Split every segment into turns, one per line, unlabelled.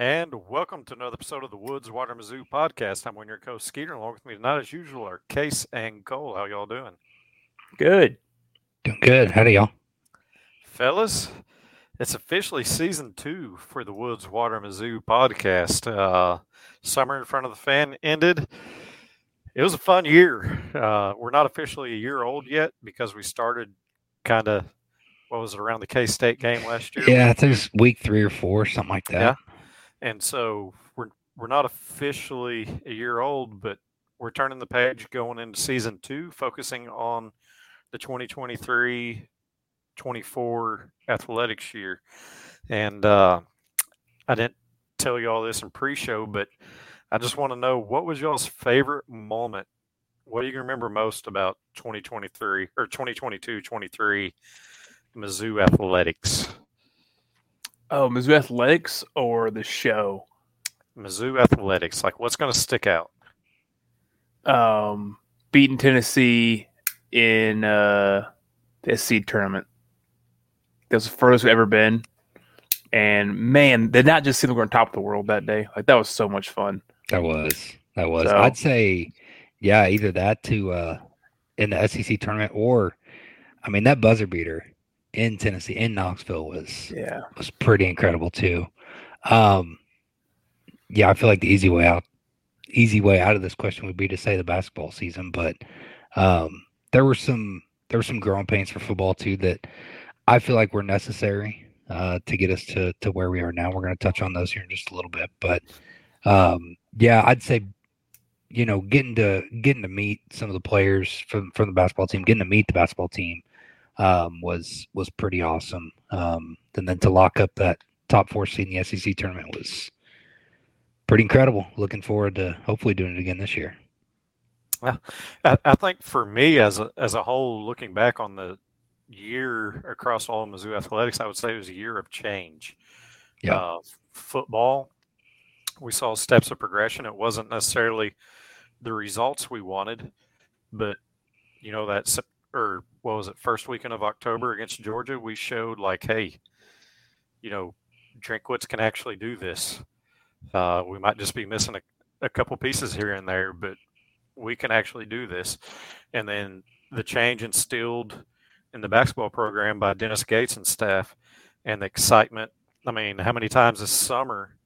And welcome to another episode of the Woods Water Mizzou podcast. I'm one of your co Skeeter. Along with me tonight, as usual, are Case and Cole. How y'all doing?
Good.
Doing good. How do y'all?
Fellas, it's officially season two for the Woods Water Mizzou podcast. Uh, summer in front of the fan ended. It was a fun year. Uh, we're not officially a year old yet because we started kind of, what was it, around the K State game last year?
Yeah, I think it's week three or four, something like that.
Yeah. And so we're we're not officially a year old, but we're turning the page going into season two, focusing on the 2023 24 athletics year. And uh, I didn't tell you all this in pre show, but I just want to know what was y'all's favorite moment? What do you remember most about 2023 or 2022 23 Mizzou athletics?
Oh, Mizzou Athletics or the show?
Mizzou athletics, like what's going to stick out?
Um, beating Tennessee in uh, the SEC tournament. That was the furthest we've ever been. And man, they not just seem like we're on top of the world that day. Like that was so much fun.
That was. That was.
So-
I'd say, yeah, either that to uh in the SEC tournament or I mean that buzzer beater in Tennessee in Knoxville was
Yeah.
was pretty incredible too. Um yeah, I feel like the easy way out easy way out of this question would be to say the basketball season, but um there were some there were some growing pains for football too that I feel like were necessary uh to get us to to where we are now. We're going to touch on those here in just a little bit, but um yeah, I'd say you know, getting to getting to meet some of the players from from the basketball team, getting to meet the basketball team um, was was pretty awesome. Um, and then to lock up that top four seed in the SEC tournament was pretty incredible. Looking forward to hopefully doing it again this year.
I, I think for me as a as a whole, looking back on the year across all of Mizzou athletics, I would say it was a year of change.
Yeah.
Uh, football, we saw steps of progression. It wasn't necessarily the results we wanted, but you know that or what was it first weekend of October against Georgia, we showed like, hey, you know, Drinkwitz can actually do this. Uh, we might just be missing a, a couple pieces here and there, but we can actually do this. And then the change instilled in the basketball program by Dennis Gates and staff and the excitement. I mean, how many times this summer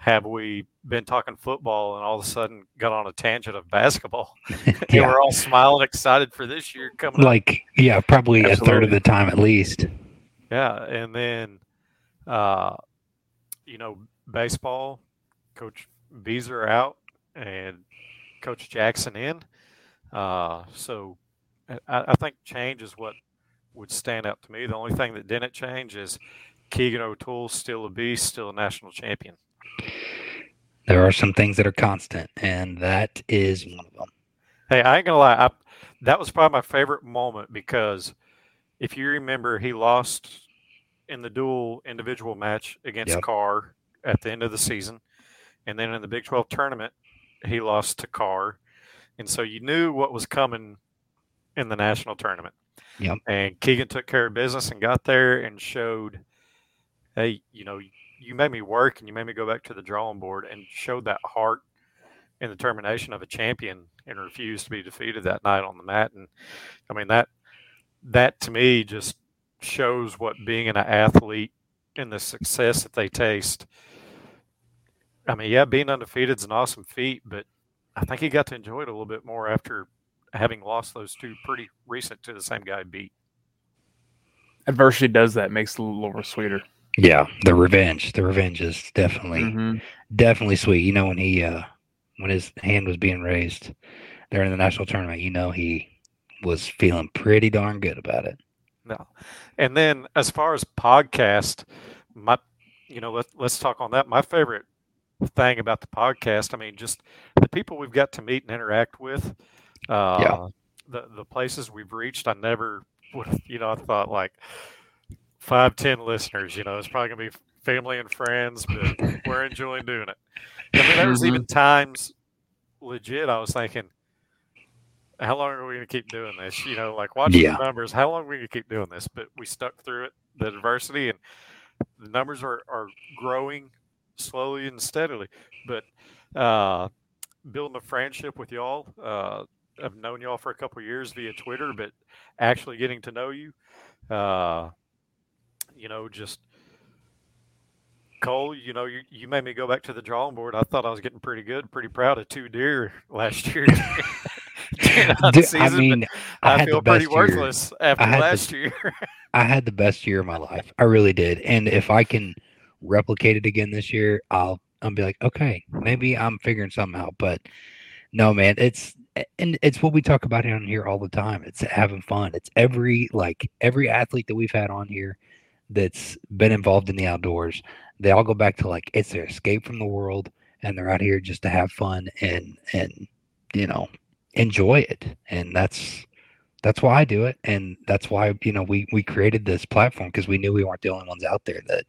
have we been talking football and all of a sudden got on a tangent of basketball? and
Yeah.
we're all smiling, excited for this year coming up.
Like yeah, probably a third of the time at least.
Yeah, and then, uh, you know, baseball, Coach Bieser out and Coach Jackson in. Uh, so I, I think change is what would stand out to me. The only thing that didn't change is Keegan O'Toole still a beast, still a national champion.
There are some things that are constant, and that is one of them.
Hey, I ain't gonna lie, I, that was probably my favorite moment because if you remember, he lost in the dual individual match against
Yep.
Carr at the end of the season, and then in the Big Twelve tournament, he lost to Carr, and so you knew what was coming in the national tournament.
Yep.
And Keegan took care of business and got there and showed, hey, you know, you made me work and you made me go back to the drawing board and showed that heart and determination of a champion and refused to be defeated that night on the mat. And I mean that that to me just shows what being an athlete and the success that they taste. I mean, yeah, being undefeated is an awesome feat, but I think he got to enjoy it a little bit more after having lost those two pretty recent to the same guy beat.
Adversity does that, makes it a little more sweeter.
Yeah, the revenge. The revenge is definitely
Mhm.
definitely sweet. You know when he uh when his hand was being raised during the national tournament, you know he was feeling pretty darn good about it.
No. And then as far as podcast, my you know, let let's talk on that. My favorite thing about the podcast, I mean, just the people we've got to meet and interact with, uh the the places we've reached, I never would have, you know, I thought like five, ten listeners, you know, it's probably gonna be family and friends, but we're enjoying doing it. I mean, there was even times legit I was thinking, how long are we going to keep doing this? You know, like watching
Yeah.
the numbers, how long are we going to keep doing this? But we stuck through it, the adversity, and the numbers are, are growing slowly and steadily. But uh, building a friendship with y'all. Uh, I've known y'all for a couple years via Twitter, but actually getting to know you, uh, you know, just Cole, you know, you, you made me go back to the drawing board. I thought I was getting pretty good, pretty proud of two deer last year.
Dude,
season,
I mean, I,
I,
had
feel
the
pretty
best year.
worthless after
had the-
last year.
I had the best year of my life. I really did. And if I can replicate it again this year, I'll I'll be like, okay, maybe I'm figuring something out. But no, man, it's and it's what we talk about on here all the time. It's having fun. It's every like every athlete that we've had on here that's been involved in the outdoors. They all go back to like it's their escape from the world, and they're out here just to have fun and and you know enjoy it. And that's that's why I do it, and that's why you know we we created this platform because we knew we weren't the only ones out there that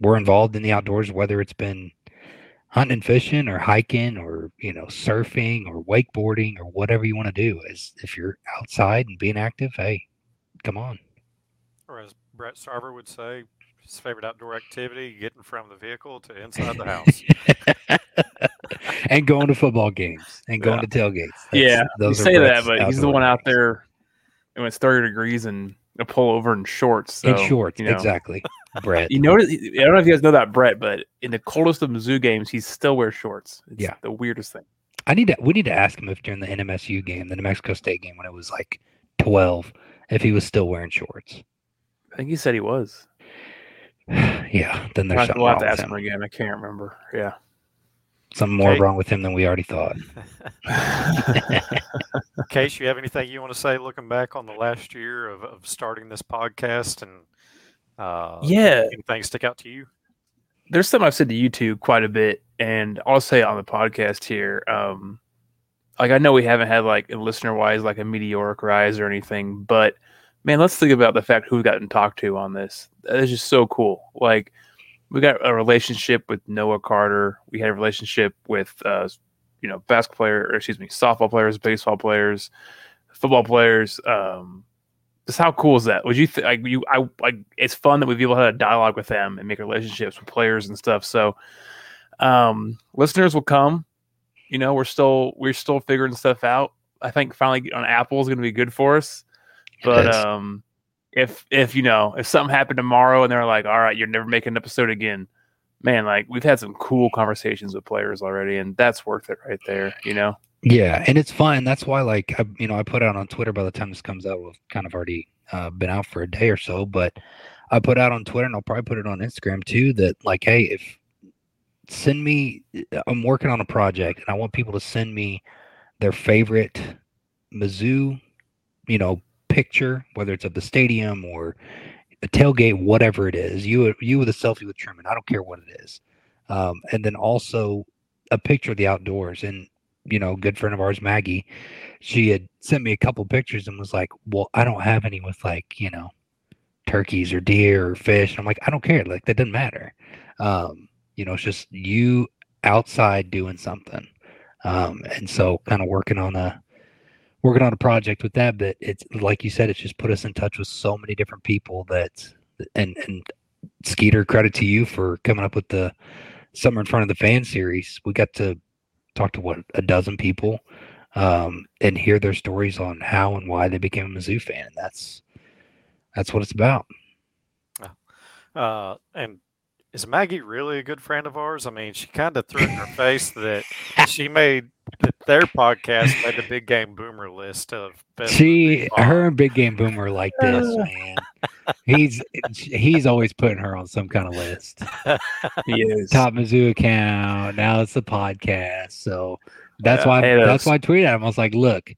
were involved in the outdoors, whether it's been hunting and fishing or hiking or you know surfing or wakeboarding or whatever you want to do. Is if you're outside and being active, hey, come on.
or as Brett Sarver would say, his favorite outdoor activity, getting from the vehicle to inside the house.
and going to football games and going
Yeah.
to tailgates.
yeah, you
those are
say that, but he's the
outdoor
one out
things.
there when it's 30 degrees and a pullover and shorts. So,
in shorts,
you know.
exactly. Brett.
You notice, I don't know if you guys know that, Brett, but in the coldest of Mizzou games, he still wears shorts. It's
Yeah.
the weirdest thing.
I need to. We need to ask him if during the NMSU game, the New Mexico State game, when it was like twelve, if he was still wearing shorts.
I think he said he was.
yeah, then there's
We'll
something
we'll
wrong
have to
with
ask
him.
him again. I can't remember. Yeah.
Something more
Okay.
wrong with him than we already thought.
Case, you have anything you want to say looking back on the last year of, of starting this podcast and uh,
yeah.
anything stick out to you?
there's something I've said to you two quite a bit, and I'll say on the podcast here. Um, like I know we haven't had like listener wise like a meteoric rise or anything, but man, let's think about the fact who we got to on this. That is just so cool. Like we got a relationship with Noah Carter. We had a relationship with uh, you know basketball player, or excuse me, softball players, baseball players, football players. Um, just how cool is that? Would you th- like you? I like it's fun that we've able to have a dialogue with them and make relationships with players and stuff. So, um, listeners will come. You know, we're still we're still figuring stuff out. I think finally on Apple is going to be good for us. But um, if if you know if something happened tomorrow and they're like, all right, you're never making an episode again, man, like we've had some cool conversations with players already, and that's worth it right there. You know.
Yeah, and it's fun. That's why, like, I, you know, I put out on Twitter. By the time this comes out, we've kind of already uh, been out for a day or so. But I put out on Twitter, and I'll probably put it on Instagram too. That like, hey, if send me, I'm working on a project, and I want people to send me their favorite Mizzou, you know, picture, whether it's of the stadium or a tailgate, whatever it is. You you with a selfie with Truman. I don't care what it is. Um, and then also a picture of the outdoors and you know, good friend of ours, Maggie, she had sent me a couple pictures and was like, "Well, I don't have any with like, you know, turkeys or deer or fish." And I'm like, "I don't care. Like that doesn't matter. Um, you know, it's just you outside doing something." Um, and so, kind of working on a working on a project with that. But it's like you said, it's just put us in touch with so many different people that, and and Skeeter, credit to you for coming up with the summer in front of the fan series. We got to talk to what a dozen people um, and hear their stories on how and why they became a Mizzou fan. And that's that's what it's about.
Uh, and is Maggie really a good friend of ours? I mean, she kind of threw in her face that she made that their podcast made the big game boomer list of best
She, her and Big Game Boomer like this, man. He's he's always putting her on some kind of list.
He is.
Top Mizzou account. Now it's the podcast. So that's
Yeah,
why
hey,
that's
those-
why I tweeted at him. I was like, look,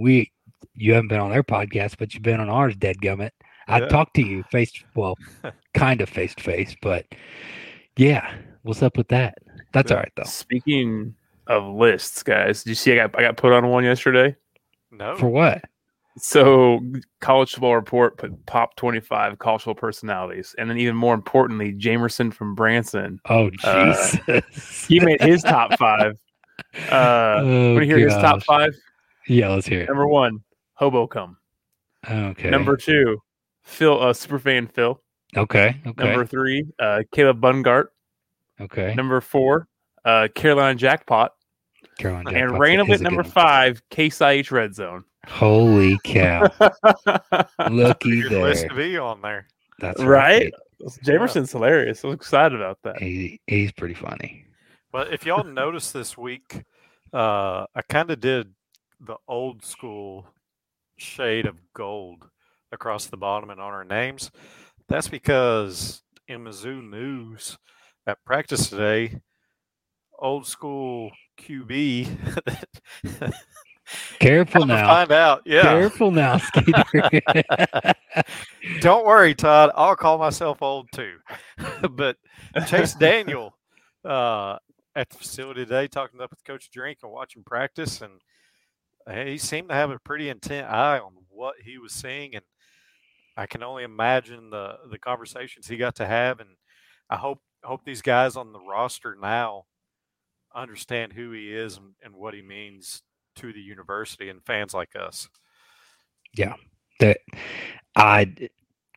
we you haven't been on their podcast, but you've been on ours, dead gummit. I
Yeah.
talked to you face well, kind of face to face, but yeah, what's up with that? That's
Yeah.
all right though.
Speaking of lists, guys, did you see I got I got put on one yesterday?
no.
For what?
So College Football Report put top twenty five college football personalities, and then even more importantly, Jamerson from Branson.
Oh
Uh,
Jesus.
He made his top five. Uh,
oh,
want to hear his top five?
Yeah, let's hear it.
Number one, Hobo Come.
Okay.
Number two, Phil, uh, superfan Phil.
Okay. Okay.
Number three, uh, Caleb Bungart.
Okay.
Number four, uh, Carolina Jackpot.
Carolina
and
Jackpots
randomly
is
at number five, Case IH Red Zone.
Holy cow! Looky
Good list
there.
to be on there.
That's
Right? Jamerson's hilarious. I was excited about that.
He, he's pretty funny.
But if y'all noticed this week, uh, I kind of did the old school shade of gold across the bottom and on our names. That's because in Mizzou news at practice today, old school QB.
Careful now.
find out, yeah.
Careful now, Skeeter.
Don't worry, Todd. I'll call myself old too. but Chase Daniel uh, at the facility today, talking up with Coach Drink and watching practice, and he seemed to have a pretty intent eye on what he was seeing, and I can only imagine the the conversations he got to have, and I hope hope these guys on the roster now understand who he is and, and what he means to the university and fans like us.
Yeah, that I,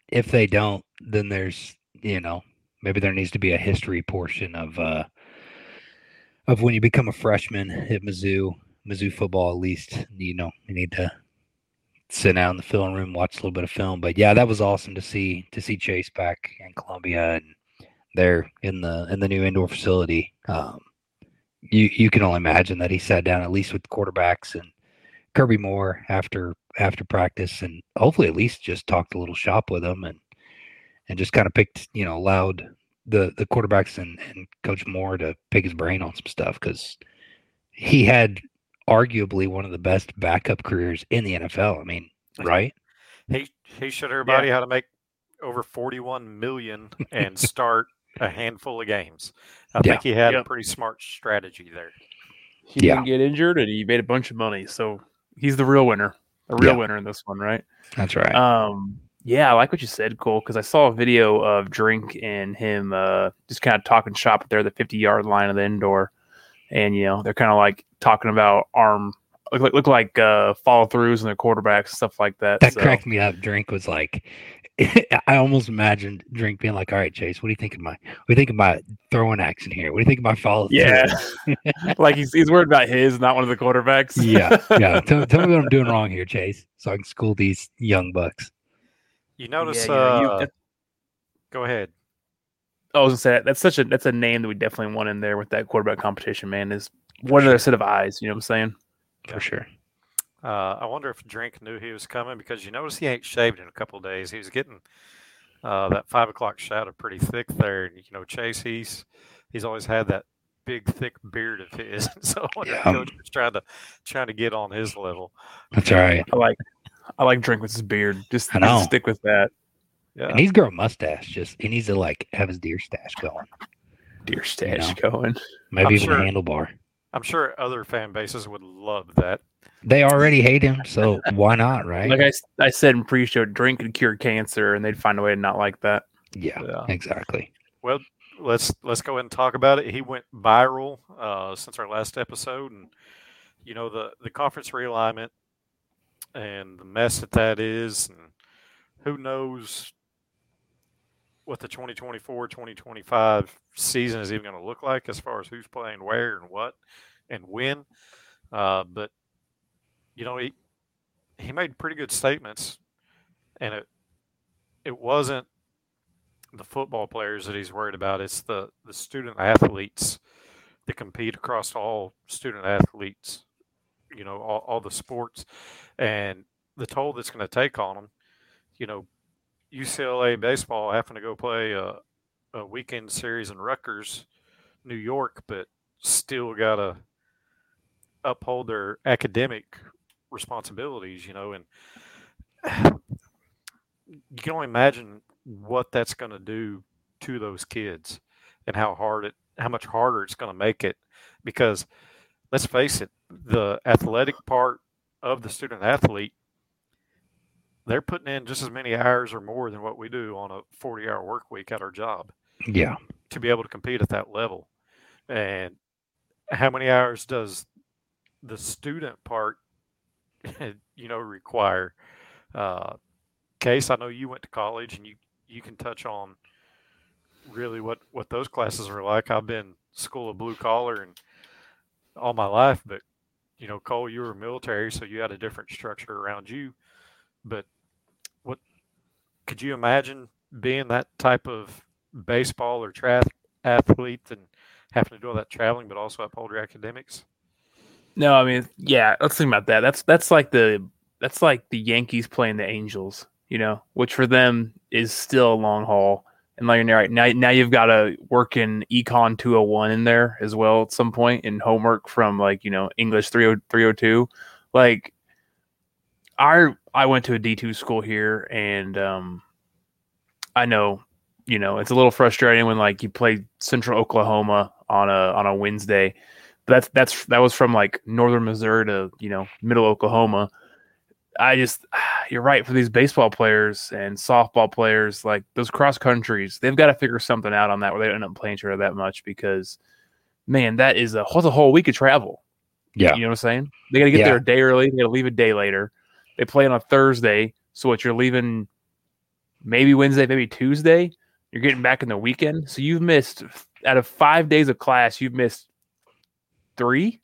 if they don't, then there's you know maybe there needs to be a history portion of uh of when you become a freshman at Mizzou, Mizzou football. At least you know you need to sit down in the film room, watch a little bit of film. But yeah, that was awesome to see to see Chase back in Columbia and there in the in the new indoor facility. Um, you you can only imagine that he sat down at least with quarterbacks and Kirby Moore after after practice and hopefully at least just talked a little shop with him and and just kind of picked you know allowed the the quarterbacks and, and coach Moore to pick his brain on some stuff because he had arguably one of the best backup careers in the NFL. I mean, right?
He he showed everybody how to make over 41 million and start a handful of games. I
Yeah.
think he had a pretty smart strategy there.
He
Yeah.
didn't get injured and he made a bunch of money. So he's the real winner. a real
Yeah.
winner in this one, right?
That's right.
Um, yeah, I like what you said, Cole, because I saw a video of Drink and him uh, just kind of talking shop there, at the 50 yard line of the indoor. And, you know, they're kind of like talking about arm, look, like look like uh, follow throughs and their quarterbacks, and stuff like that.
that
so,
cracked me up. Drink was like, I almost imagined Drink being like, "All right, Chase, what do you think of my? What do you think of my throwing action here? What do you think of my follow?"
Yeah. like he's, he's worried about his, not one of the quarterbacks.
yeah, yeah. Tell, tell me what I'm doing wrong here, Chase, so I can school these young bucks.
You notice?
Yeah, you know, you-
uh, go ahead.
I was gonna say that's such a that's a name that we definitely want in there with that quarterback competition, man. Is one other set of eyes, you know what I'm saying?
For sure.
Uh, I wonder if Drink knew he was coming because you notice he ain't shaved in a couple of days. He was getting uh, that five o'clock shadow pretty thick there. And, you know, Chase, he's he's always had that big thick beard of his. so I wonder if
Yeah.
Coach was trying to trying to get on his level.
That's all right.
I like I like drink with his beard. Just,
I
just stick with that.
Yeah,
And he's growing mustache. Just he needs to like have his deer stash going.
Deer stash going.
Maybe
I'm
even
sure-
a handlebar.
I'm sure other fan bases would love that.
They already hate him, so why not, right?
Like I, I said in pre-show, drink and cure cancer, and they'd find a way to not like that.
yeah,
Yeah.
exactly.
Well, let's let's go ahead and talk about it. He went viral uh, since our last episode, and you know the the conference realignment and the mess that that is, and who knows what the 2024-2025 season is even going to look like as far as who's playing where and what and when. Uh, but you know he he made pretty good statements, and it it wasn't the football players that he's worried about. It's the the student athletes that compete across all student athletes. You know, all, all the sports, and the toll that's going to take on them. You know, UCLA baseball having to go play a, a weekend series in Rutgers, New York, but still got to uphold their academic responsibilities. You know, and you can only imagine what that's going to do to those kids and how hard it how much harder it's going to make it because let's face it the athletic part of the student athlete they're putting in just as many hours or more than what we do on a 40 hour work week at our job
Yeah,
to be able to compete at that level and how many hours does the student part you know require uh case i know you went to college and you you can touch on really what what those classes are like. I've been school of blue collar and all my life, but you know, Cole, you were military, so you had a different structure around you. But could you imagine being that type of baseball or track athlete and having to do all that traveling, but also uphold your academics?
No, I mean, yeah, let's think about that. That's that's like the that's like the Yankees playing the Angels, you know, which for them is still a long haul. And like right now, now you've got to work in Econ 201 in there as well at some point in homework from like you know English 302. Like, our I went to a D2 school here, and um, I know you know it's a little frustrating when like you play Central Oklahoma on a on a Wednesday. But that's that's that was from like northern Missouri to you know middle Oklahoma. I just you're right for these baseball players and softball players like those cross countries they've got to figure something out on that where they don't end up playing each other that much because man that is a what's a whole week of travel
Yeah.
you know what I'm saying they got to get
Yeah.
there a day early they got to leave a day later they play on a Thursday so what you're leaving maybe Wednesday maybe Tuesday you're getting back in the weekend so you've missed out of five days of class you've missed three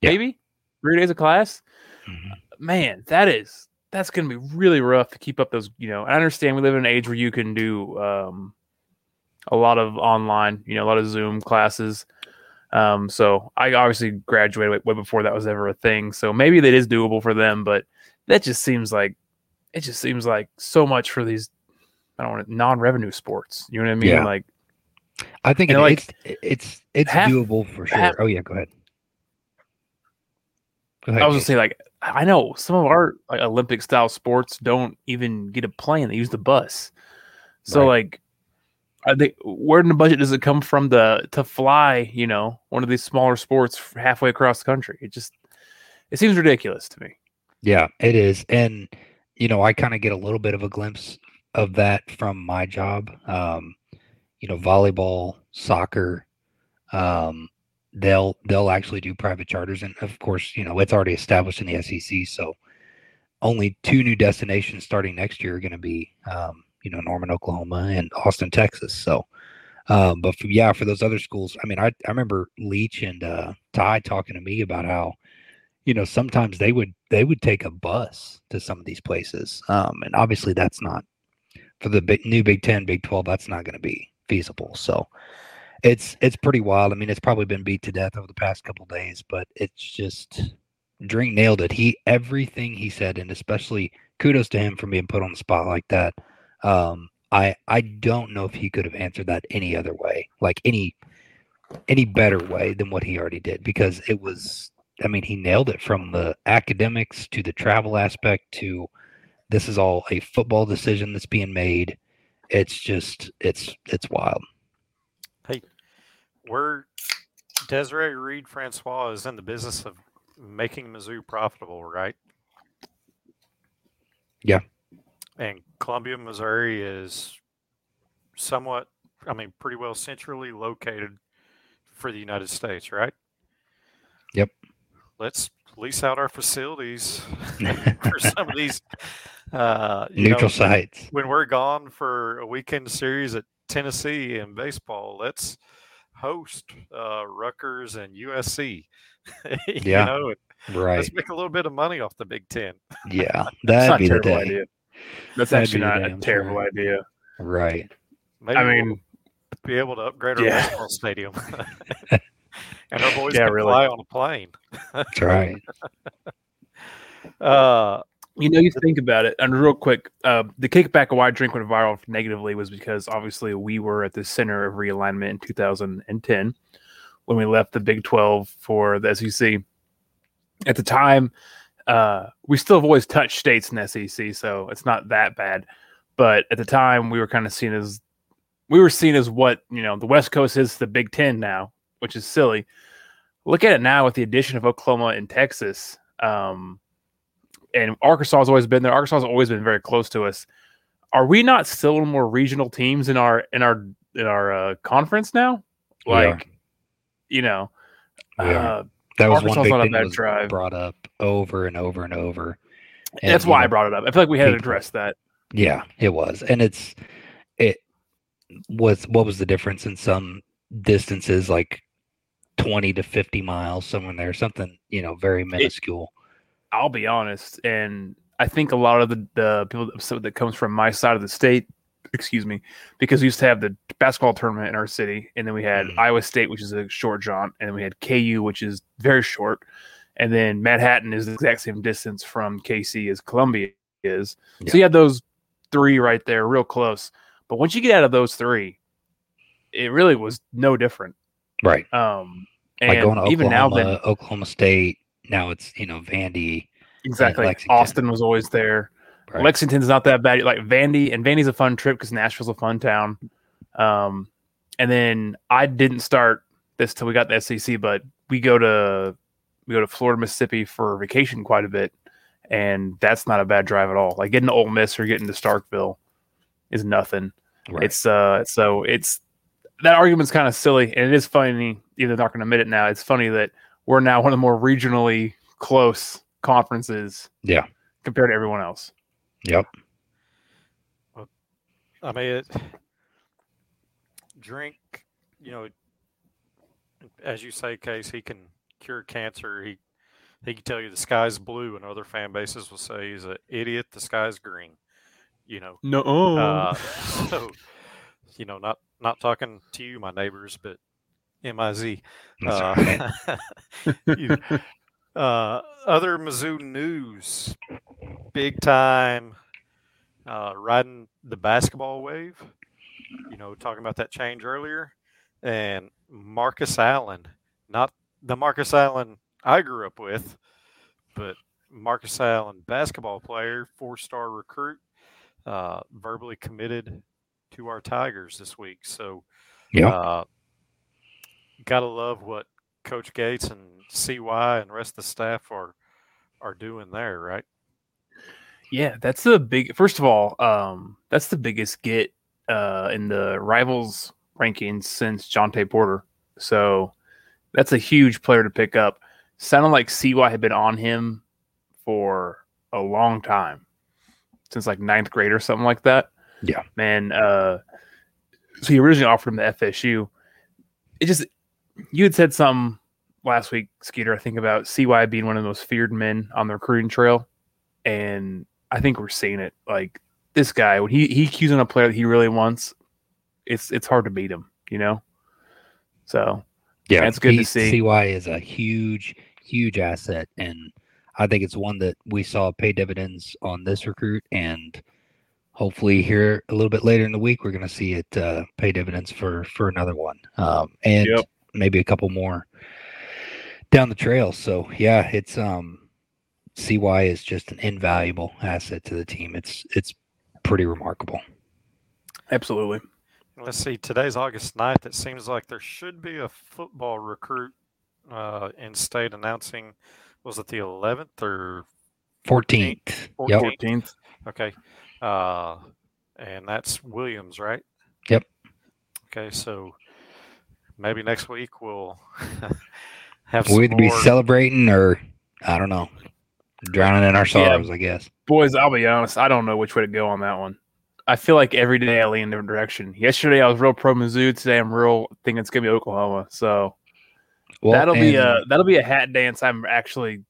Yeah.
maybe three days of class
Mhm.
man, that is that's going to be really rough to keep up those. You know, I understand we live in an age where you can do um, a lot of online, you know, a lot of Zoom classes. Um, so I obviously graduated way before that was ever a thing. So maybe that is doable for them, but that just seems like it just seems like so much for these. I don't want non-revenue sports. You know what I mean?
Yeah.
Like
I think it,
like,
it's it's it's
half-
doable for sure.
half-
oh yeah, go ahead. Go ahead.
I was gonna say, like, I know some of our like Olympic style sports don't even get a plane; they use the bus. So,
Right.
like, are they? Where in the budget does it come from to to fly? You know, one of these smaller sports halfway across the country. It just it seems ridiculous to me.
Yeah, it is. And, you know, I kind of get a little bit of a glimpse of that from my job. Um, you know, volleyball, soccer, um, they'll they'll actually do private charters. And of course, you know, it's already established in the SEC. So only two new destinations starting next year are going to be, um, you know, Norman, Oklahoma and Austin, Texas. So, um, but for, yeah, for those other schools, I mean, I, I remember Leach and uh, Ty talking to me about how, you know, sometimes they would they would take a bus to some of these places, um, and obviously that's not for the big, new Big Ten, Big Twelve. That's not going to be feasible. So it's it's pretty wild. I mean, it's probably been beat to death over the past couple days, but it's just Drink nailed it. He everything he said, and especially kudos to him for being put on the spot like that. Um, I I don't know if he could have answered that any other way, like any any better way than what he already did, because it was. I mean, he nailed it from the academics to the travel aspect to this is all a football decision that's being made. It's just it's it's wild.
Hey, we're Desiree Reed Francois is in the business of making Mizzou profitable, right?
Yeah.
And Columbia, Missouri is somewhat, I mean, pretty well centrally located for the United States, right?
Yep.
Let's lease out our facilities for some of these. Uh,
Neutral
know,
sites.
when we're gone for a weekend series at Tennessee in baseball, let's host uh, Rutgers and USC. you
Yeah.
know, and
Right.
let's make a little bit of money off the Big Ten.
Yeah.
That's
That'd be the day.
idea. That's
That'd
actually not a terrible
sure.
idea.
Right.
Maybe
I
we'll
mean,
be able to upgrade our
Yeah.
baseball stadium, and our boys
Yeah,
can
really.
fly on a plane.
That's right.
Uh,
You know, you think about it, and real quick, uh, the kickback of why drink went viral negatively was because obviously we were at the center of realignment in 2010 when we left the Big 12 for the SEC. At the time, uh, we still have always touched states in SEC, so it's not that bad. But at the time, we were kind of seen as we were seen as what you know the West Coast is the Big Ten now, which is silly. Look at it now with the addition of Oklahoma and Texas. Um, and Arkansas has always been there. Arkansas has always been very close to us. Are we not still more regional teams in our in our in our uh, conference now? Like, you know, uh,
That was
Arkansas
one big thing that was
drive.
brought up over and over and over. And,
that's why I brought it up. I feel like we had to address that.
Yeah, it was, and it's it. was what was the difference in some distances like 20 to 50 miles somewhere there something you know very minuscule
I'll be honest, and I think a lot of the, the people that, that comes from my side of the state, excuse me, because we used to have the basketball tournament in our city, and then we had
Mhm.
Iowa State, which is a short jaunt, and then we had KU, which is very short, and then Manhattan is the exact same distance from KC as Columbia is. So you had those three right there, real close. But once you get out of those three, it really was no different.
Right
Um,
like
and
going to
even now, then
oklahoma state now it's you know vandy
exactly,
Lexington.
Austin was always there.
right?
Lexington's not that bad. Like Vandy, and Vandy's a fun trip because Nashville's a fun town. Um, and then I didn't start this till we got the SEC, but we go to we go to Florida, Mississippi for vacation quite a bit, and that's not a bad drive at all. Like getting to Ole Miss or getting to Starkville is nothing.
right.
It's uh, so it's that argument's kind of silly, and it is funny. Even though they're not going to admit it now, it's funny that we're now one of the more regionally close conferences
yeah
compared to everyone else.
yep
I mean, it, drink, you know, as you say, Case, he can cure cancer. He he can tell you the sky's blue, and other fan bases will say he's an idiot. The sky's green. You know,
No,
uh, so you know, not not talking to you, my neighbors, but M I Z.
That's all right.
Uh, you- uh, other Mizzou news, big time, uh, riding the basketball wave. You know, talking about that change earlier, and Marcus Allen, not the Marcus Allen I grew up with, but Marcus Allen, basketball player, four-star recruit, uh, verbally committed to our Tigers this week. So,
yeah,
uh, gotta love what Coach Gates and CY and the rest of the staff are are doing there, right?
Yeah, that's the big. First of all, um, that's the biggest get uh, in the rivals rankings since Jontay Porter. So that's a huge player to pick up. Sounded like CY had been on him for a long time, since like ninth grade or something like that.
Yeah.
man. Uh, so he originally offered him the FSU. It just you had said something last week, Skeeter. I think about CY being one of the most feared men on the recruiting trail, and I think we're seeing it. Like this guy, when he he cues on a player that he really wants, it's it's hard to beat him. You know. So
Yeah,
That's good to see.
CY is a huge, huge asset, and I think it's one that we saw pay dividends on this recruit, and hopefully here a little bit later in the week we're going to see it uh, pay dividends for for another one, um, and
Yep.
maybe a couple more down the trail. So yeah, it's um, CY is just an invaluable asset to the team. It's it's pretty remarkable.
absolutely.
Let's see. Today's August 9th. It seems like there should be a football recruit uh, in state announcing. Was it the 11th or
Fourteenth. Yep.
14th?
Fourteenth.
Okay. Uh, and that's Williams, right?
Yep.
Okay, so maybe next week we'll have
We'll
some
either be celebrating or I don't know, drowning in our sorrows. I guess.
Boys, I'll be honest. I don't know which way to go on that one. I feel like every day I lean in a different direction. Yesterday I was real pro Mizzou. Today I'm real thinking it's gonna be Oklahoma. So
Well,
that'll be a that'll be a hat dance. I'm actually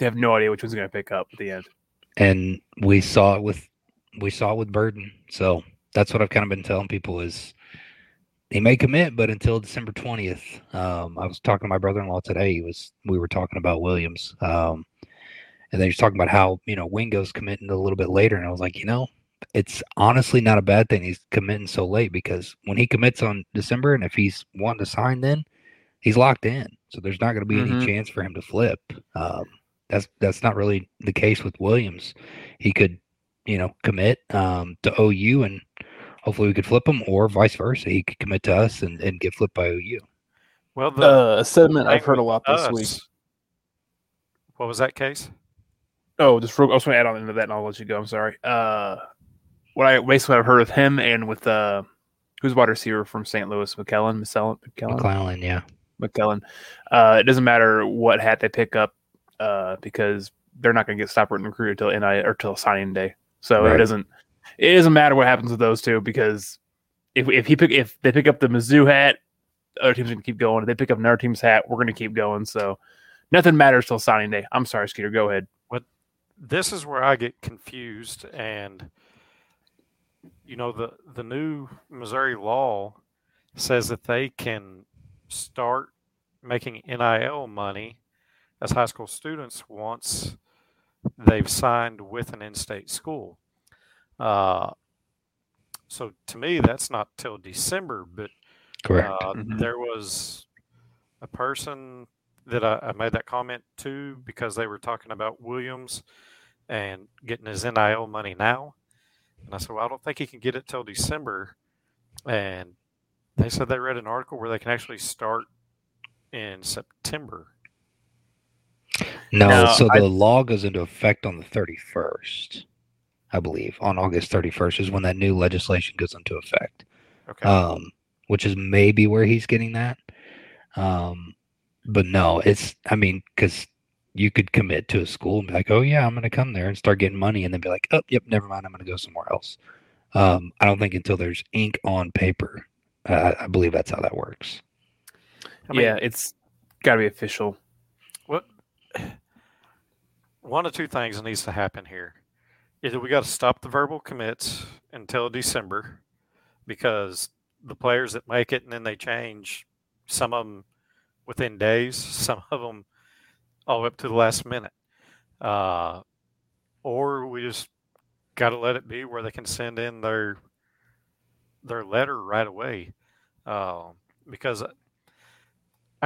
have no idea which one's gonna pick up at the end.
and we saw it with we saw it with Burden. So that's what I've kind of been telling people is he may commit, but until December twentieth. Um, I was talking to my brother-in-law today. He was we were talking about Williams, um, and then he was talking about how you know Wingo's committing a little bit later, and I was like, you know, it's honestly not a bad thing he's committing so late because when he commits on December, and if he's wanting to sign, then he's locked in. So there's not going to be
Mhm.
any chance for him to flip. Um, that's that's not really the case with Williams. He could, you know, commit um, to OU and hopefully we could flip him, or vice versa. He could commit to us and, and get flipped by OU.
Well, the
Uh, a sentiment I've heard a lot this
us-
week.
What was that case?
Oh, just real, I was going to add on into that, and I'll let you go. I'm sorry. Uh, what I basically what I've heard of him and with uh, who's wide receiver from St. Louis, McKellen, McKellen, McKellen,
McClellan, yeah,
McKellen. Uh, it doesn't matter what hat they pick up, uh, because they're not going to get stopped written recruited until NI or till signing day. So
Right.
it doesn't it doesn't matter what happens with those two because if if he pick if they pick up the Mizzou hat, other teams can keep going. If they pick up another team's hat, we're going to keep going. So nothing matters till signing day. I'm sorry, Skeeter. Go ahead.
But this is where I get confused and you know the the new Missouri law says that they can start making NIL money as high school students once they've signed with an in-state school. Uh, so to me, that's not till December, but
Correct.
uh,
Mhm.
there was a person that I, I made that comment to because they were talking about Williams and getting his NIL money now. And I said, Well, I don't think he can get it till December. And they said they read an article where they can actually start in September.
No,
no,
so
I-
the law goes into effect on the 31st, I believe. On August 31st is when that new legislation goes into effect.
Okay.
um, which is maybe where he's getting that. Um, but no, it's I mean, because you could commit to a school and be like, oh yeah, I'm going to come there and start getting money, and then be like, oh yep, never mind, I'm going to go somewhere else. Um, I don't think until there's ink on paper. Uh, I believe that's how that works.
I mean,
yeah, it's got to be official.
One of two things needs to happen here. Either we got to stop the verbal commits until December because the players that make it and then they change, some of them within days, some of them all up to the last minute. Uh, or we just got to let it be where they can send in their their letter right away. Uh, because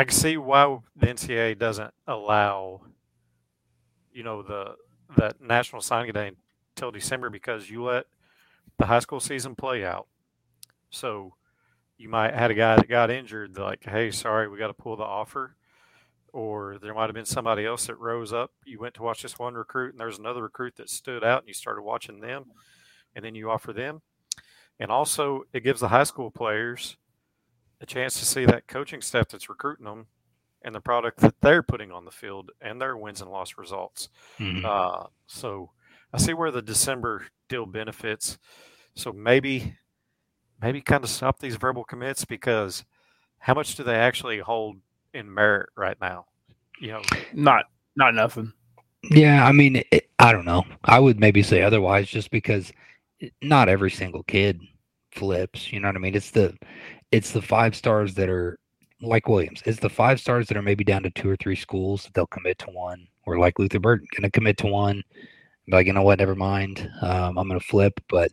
I can see why the NCAA doesn't allow, you know, the that national signing day until December because you let the high school season play out. So you might had a guy that got injured, like, hey, sorry, we got to pull the offer. Or there might have been somebody else that rose up. You went to watch this one recruit, and there's another recruit that stood out, and you started watching them, and then you offer them. And also, it gives the high school players a chance to see that coaching staff that's recruiting them and the product that they're putting on the field and their wins and loss results.
Mhm.
Uh, so I see where the December deal benefits. So maybe, maybe kind of stop these verbal commits because how much do they actually hold in merit right now? You know,
Not not nothing.
Yeah, I mean, it, I don't know. I would maybe say otherwise, just because not every single kid flips. You know what I mean? It's the it's the five stars that are like Williams. It's the five stars that are maybe down to two or three schools that they'll commit to one, or like Luther Burden, to commit to one. Like, you know what? Never mind. Um, I'm to flip. But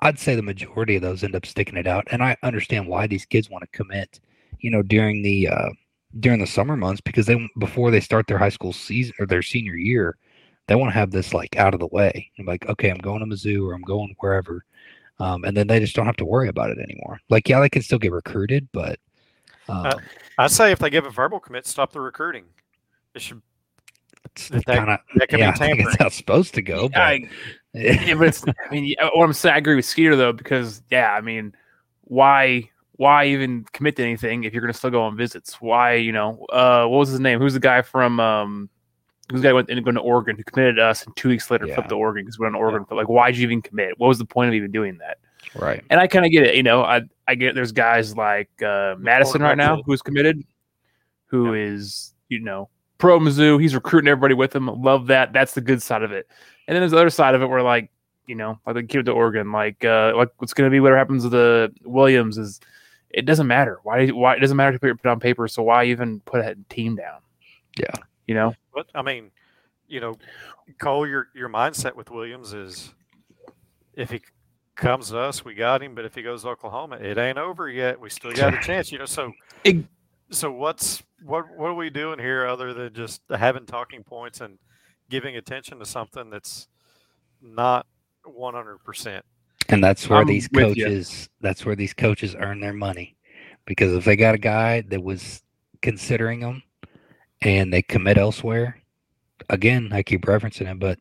I'd say the majority of those end up sticking it out, and I understand why these kids want to commit. You know, during the uh, during the summer months because they before they start their high school season or their senior year, they want to have this like out of the way. And like, okay, I'm going to Mizzou or I'm going wherever, um, and then they just don't have to worry about it anymore. Like, yeah, they can still get recruited, but um,
Uh, I say if they give a verbal commit, stop the recruiting. It should
it's
that-
kind of
that can
yeah,
be
I think
tampering.
it's how it's supposed to go. But
I, yeah, but it's, I mean, what I'm saying, I agree with Skeeter though, because yeah, I mean, why, why even commit to anything if you're going to still go on visits? Why, you know, uh, what was his name? Who's the guy from, um, the guy went and going to Oregon who committed to us and two weeks later
Yeah.
flipped to Oregon because we went to Oregon. But like, why'd you even commit? What was the point of even doing that?
right.
And I kind of get it. You know, I I get there's guys like uh, Madison right now who's committed, who is you know pro Mizzou. He's recruiting everybody with him. Love that. That's the good side of it. And then there's the other side of it where like you know like the kid to Oregon, like uh, like what's going to be whatever happens to the Williams is it doesn't matter. Why why it doesn't matter to put it on paper. So why even put a team down?
Yeah.
you know.
But I mean, you know, Cole, your your mindset with Williams is if he comes to us, we got him. But if he goes to Oklahoma, it ain't over yet. We still got a chance. You know, so so what's what what are we doing here other than just having talking points and giving attention to something that's not one hundred percent?
And that's where
I'm
these coaches that's where these coaches earn their money. Because if they got a guy that was considering them and they commit elsewhere, again, I keep referencing him, but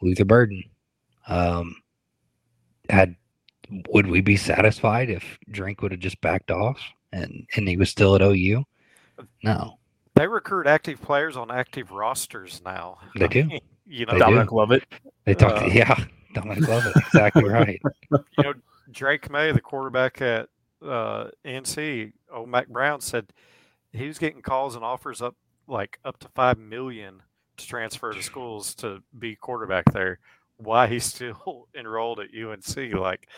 Luther Burden, um, had would we be satisfied if Drink would have just backed off and and he was still at OU? No,
They recruit active players on active rosters now.
They
I
do.
mean, You know,
They do.
Dominic Lovett.
they talked.
Uh,
yeah, Dominic Lovett, exactly right.
you know, Drake Maye, the quarterback at uh, NC, old Mack Brown said he was getting calls and offers up like up to five million to transfer to schools to be quarterback there. Why he's still enrolled at UNC? Like,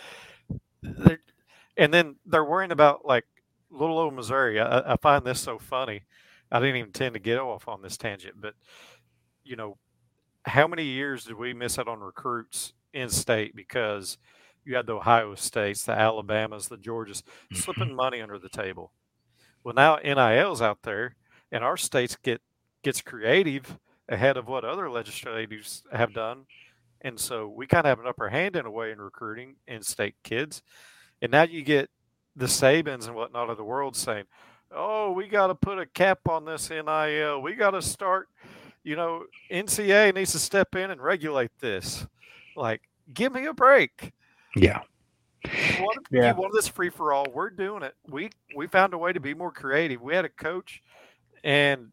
and then they're worrying about like little old Missouri. I, I find this so funny. I didn't even intend to get off on this tangent, but you know, how many years did we miss out on recruits in state because you had the Ohio States, the Alabamas, the Georgias slipping money under the table? Well, now NIL's out there, and our states get gets creative ahead of what other legislators have done, and so we kind of have an upper hand in a way in recruiting in-state kids. And now you get the Sabans and whatnot of the world saying, "Oh, we got to put a cap on this NIL. We got to start." You know, NCA needs to step in and regulate this. Like, give me a break.
Yeah.
You want, yeah. you want this free for all? We're doing it. We we found a way to be more creative. We had a coach and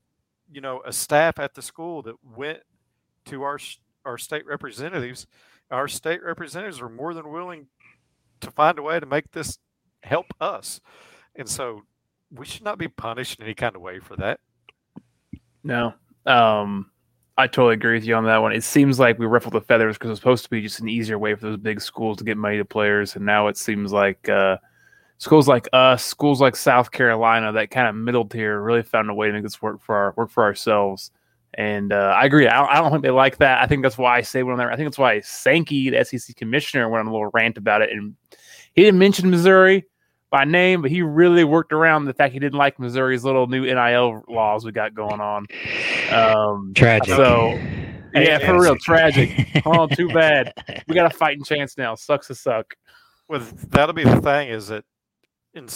you know a staff at the school that went to our our state representatives. Our state representatives were more than willing to find a way to make this help us, and so we should not be punished in any kind of way for that.
No, um, I totally agree with you on that one. It seems like we ruffled the feathers because it was supposed to be just an easier way for those big schools to get money to players, and now it seems like uh, schools like us, schools like South Carolina, that kind of middle tier, really found a way to make this work for our work for ourselves. And uh, I agree. I don't, I don't, think they like that. I think that's why I say one on there. I think that's why Sankey, the SEC commissioner, went on a little rant about it, and he didn't mention Missouri by name, but he really worked around the fact he didn't like Missouri's little new NIL laws we got going on. Um,
tragic.
So, yeah, for real, tragic. oh, too bad. We got a fighting chance now. Sucks to suck.
Well, that'll be the thing is that in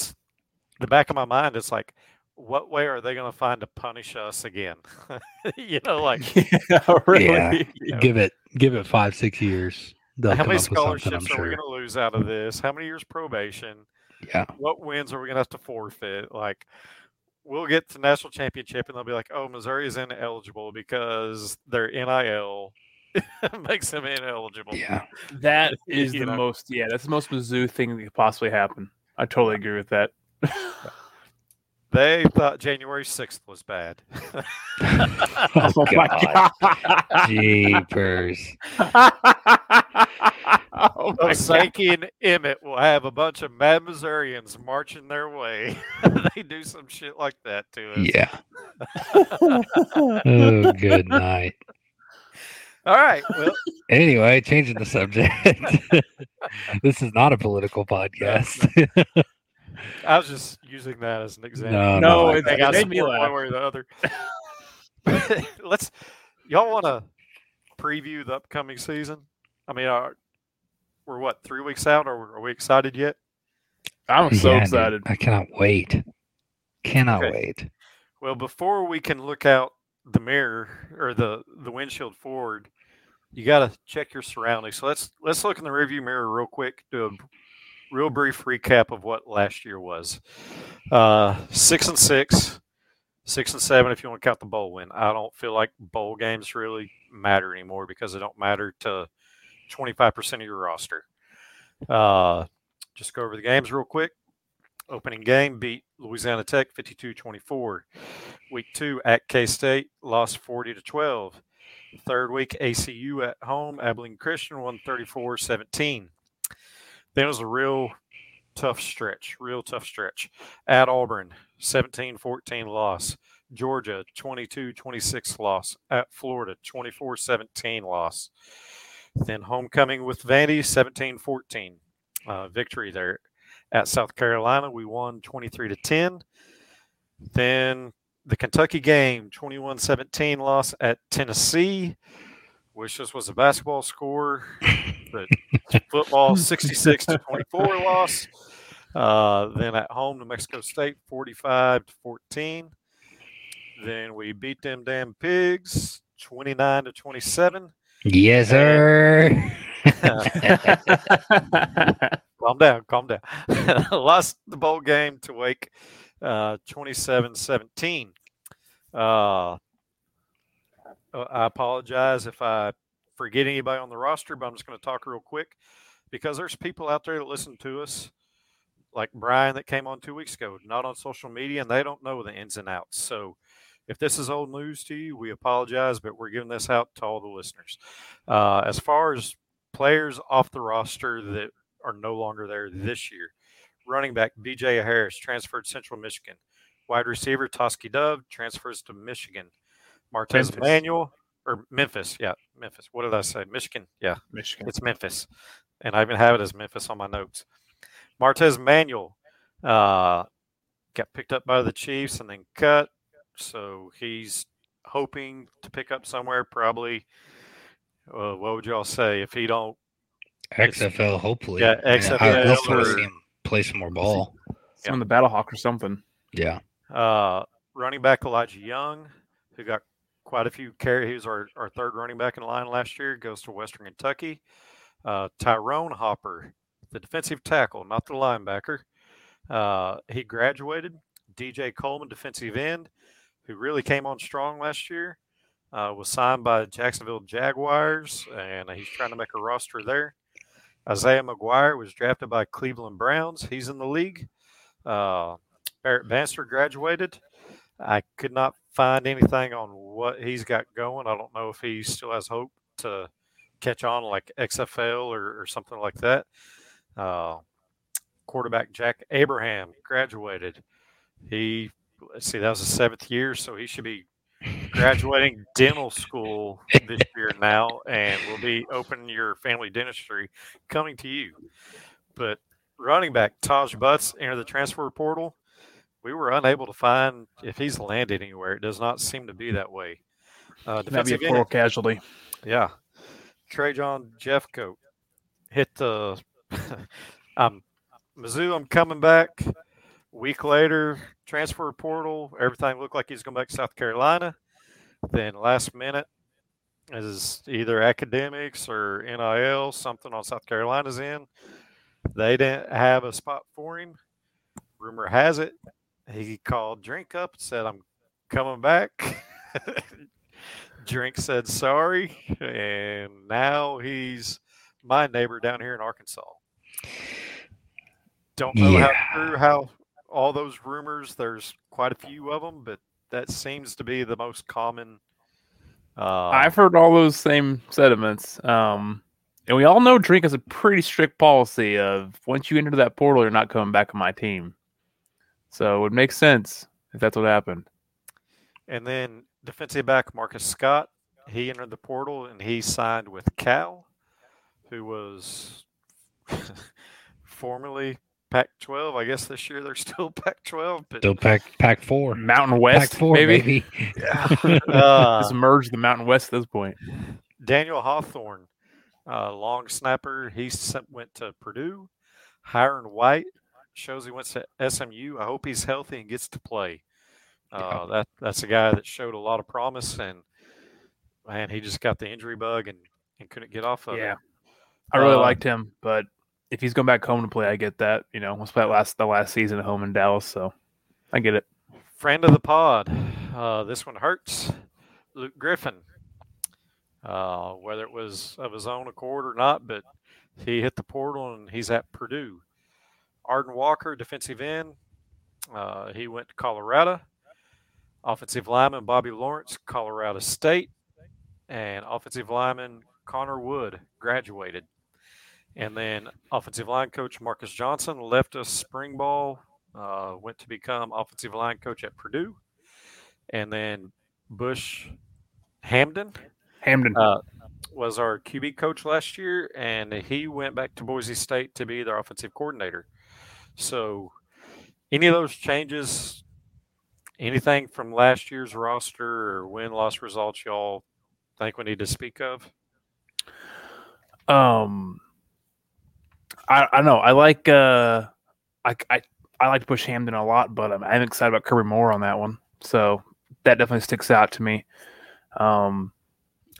the back of my mind, it's like, what way are they going to find to punish us again? you know, like,
yeah, really, yeah. You know? give it, give it five, six years.
How many scholarships are sure. we going to lose out of this? How many years probation?
Yeah.
What wins are we going to have to forfeit? Like, we'll get to national championship and they'll be like, oh, Missouri is ineligible because their NIL makes them ineligible.
Yeah.
That is the know? most, yeah, that's the most Mizzou thing that could possibly happen. I totally agree with that.
They thought January 6th was bad.
oh, oh my God. Jeepers.
oh my Sankey and Emmert will have a bunch of mad Missourians marching their way. they do some shit like that to us.
Yeah. oh, good night.
All right. Well,
anyway, changing the subject. this is not a political podcast.
I was just using that as an example.
No, no, no it, it made me
one way or the other. Let's. Y'all want to preview the upcoming season? I mean, are, we're what three weeks out? Or are we excited yet?
I'm so yeah, excited.
Dude, I cannot wait. Cannot okay. wait.
Well, before we can look out the mirror or the the windshield forward, you got to check your surroundings. So let's let's look in the rearview mirror real quick. Do a real brief recap of what last year was. Uh, six and six, six and seven if you want to count the bowl win. I don't feel like bowl games really matter anymore because they don't matter to 25% of your roster. Uh, just go over the games real quick. Opening game beat Louisiana Tech 52-24. Week 2 at K-State lost 40 to 12. Third week ACU at home Abilene Christian won 34-17. Then it was a real tough stretch, real tough stretch. At Auburn, 17 14 loss. Georgia, 22 26 loss. At Florida, 24 17 loss. Then homecoming with Vandy, 17 14. Uh, victory there. At South Carolina, we won 23 to 10. Then the Kentucky game, 21 17 loss at Tennessee. Wish this was a basketball score, but football 66 to 24 loss. Uh, then at home to Mexico State 45 to 14. Then we beat them damn pigs 29 to 27.
Yes, sir.
calm down, calm down. Lost the bowl game to Wake uh, 27 17. Uh, uh, I apologize if I forget anybody on the roster, but I'm just going to talk real quick. because there's people out there that listen to us, like Brian that came on two weeks ago, not on social media, and they don't know the ins and outs. So if this is old news to you, we apologize, but we're giving this out to all the listeners. Uh, as far as players off the roster that are no longer there this year, running back BJ Harris transferred Central Michigan. Wide receiver Tauskie Dove transfers to Michigan. Martez
Memphis.
Manuel or Memphis, yeah, Memphis. What did I say? Michigan, yeah,
Michigan.
it's Memphis, and I even have it as Memphis on my notes. Martez Manuel uh, got picked up by the Chiefs and then cut, so he's hoping to pick up somewhere. Probably, uh, what would y'all say if he don't?
XFL, hopefully.
Yeah,
I mean, I
XFL
really want
or-
to see him play some more ball.
Some of the Battle Hawk or something.
Yeah.
Uh, running back Elijah Young, who got quite a few carries. He was our, our third running back in line last year, goes to Western Kentucky. Uh, Tyrone Hopper, the defensive tackle, not the linebacker. Uh, he graduated. DJ Coleman, defensive end, who really came on strong last year, uh, was signed by Jacksonville Jaguars, and he's trying to make a roster there. Isaiah McGuire was drafted by Cleveland Browns. He's in the league. Uh, Barrett Banister graduated. I could not find anything on what he's got going. I don't know if he still has hope to catch on like XFL or, or something like that. Uh, quarterback Jack Abraham graduated. He, let's see, that was his seventh year, so he should be graduating dental school this year now and will be opening your family dentistry coming to you. But running back Taj Butts entered the transfer portal. We were unable to find if he's landed anywhere. It does not seem to be that way. Uh,
That'd be a portal casualty.
yeah. Trey John Jeffcoat hit the um Mizzou, I'm coming back. Week later, transfer portal, everything looked like he's going back to South Carolina. Then last minute is either academics or NIL, something on South Carolina's end. They didn't have a spot for him. Rumor has it he called Drink up and said, I'm coming back. Drink said sorry, and now he's my neighbor down here in Arkansas. Don't know
Yeah.
how true how all those rumors. There's quite a few of them, but that seems to be the most common. Uh,
I've heard all those same sentiments. Um, and we all know Drink has a pretty strict policy of once you enter that portal, you're not coming back on my team. So it would make sense if that's what happened.
And then defensive back Marcus Scott, he entered the portal and he signed with Cal, who was formerly Pac-12. I guess this year they're still Pac-12, but
Still pack pack four.
Mountain
Pack
West,
four,
maybe.
baby.
uh,
Just merge the Mountain West at this point.
Daniel Hawthorne, uh, long snapper, he sent, went to Purdue. Hiron White shows he went to SMU. I hope he's healthy and gets to play. Uh, that that's a guy that showed a lot of promise, and man, he just got the injury bug and, and couldn't get off of
Yeah.
it.
I really
Uh,
liked him, but if he's going back home to play, I get that. You know, was that last the last season at home in Dallas, so I get it.
Friend of the pod, uh, this one hurts. Luke Griffin, uh, whether it was of his own accord or not, but he hit the portal and he's at Purdue. Arden Walker, defensive end, uh, he went to Colorado. Offensive lineman Bobby Lawrence, Colorado State, and offensive lineman Connor Wood graduated. And then offensive line coach Marcus Johnson left us spring ball, uh, went to become offensive line coach at Purdue. And then Bush Hamdan
Hamdan.
uh, was our QB coach last year, and he went back to Boise State to be their offensive coordinator. So, any of those changes, anything from last year's roster or win loss results, y'all think we need to speak of?
Um, I I know I like uh I I I like Bush Hamdan a lot, but I'm, I'm excited about Kirby Moore on that one. So that definitely sticks out to me. Um,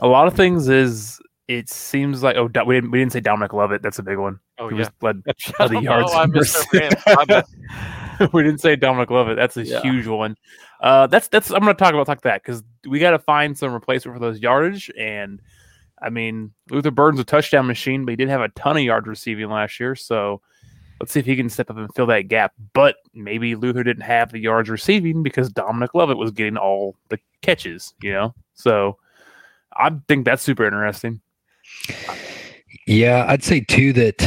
a lot of things is it seems like oh we didn't we didn't say Dominic Lovett. That's a big one.
Oh,
He
yeah.
led
I
the yards
know, I missed over him. My bad.
we didn't say Dominic Lovett. That's a
Yeah.
huge one. Uh, that's that's I'm going to talk about talk that because we got to find some replacement for those yardage, and I mean, Luther Burden's a touchdown machine, but he did have a ton of yards receiving last year. So let's see if he can step up and fill that gap. But maybe Luther didn't have the yards receiving because Dominic Lovett was getting all the catches, you know? So I think that's super interesting.
Yeah, I'd say too that.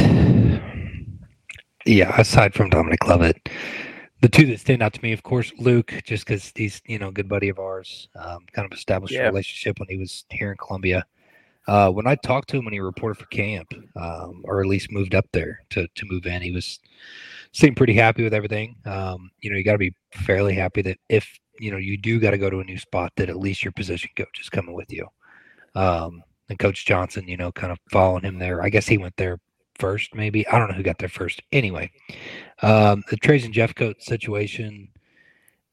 Yeah, aside from Dominic Lovett, the two that stand out to me, of course, Luke, just because he's you know a good buddy of ours, um, kind of established
Yeah.
a relationship when he was here in Columbia. Uh, when I talked to him when he reported for camp, um, or at least moved up there to to move in, he was seemed pretty happy with everything. Um, you know, you got to be fairly happy that if you know you do got to go to a new spot, that at least your position coach is coming with you. Um, and Coach Johnson, you know, kind of following him there. I guess he went there first, maybe. I don't know who got there first. Anyway, um, the Trajan Jeffcoat situation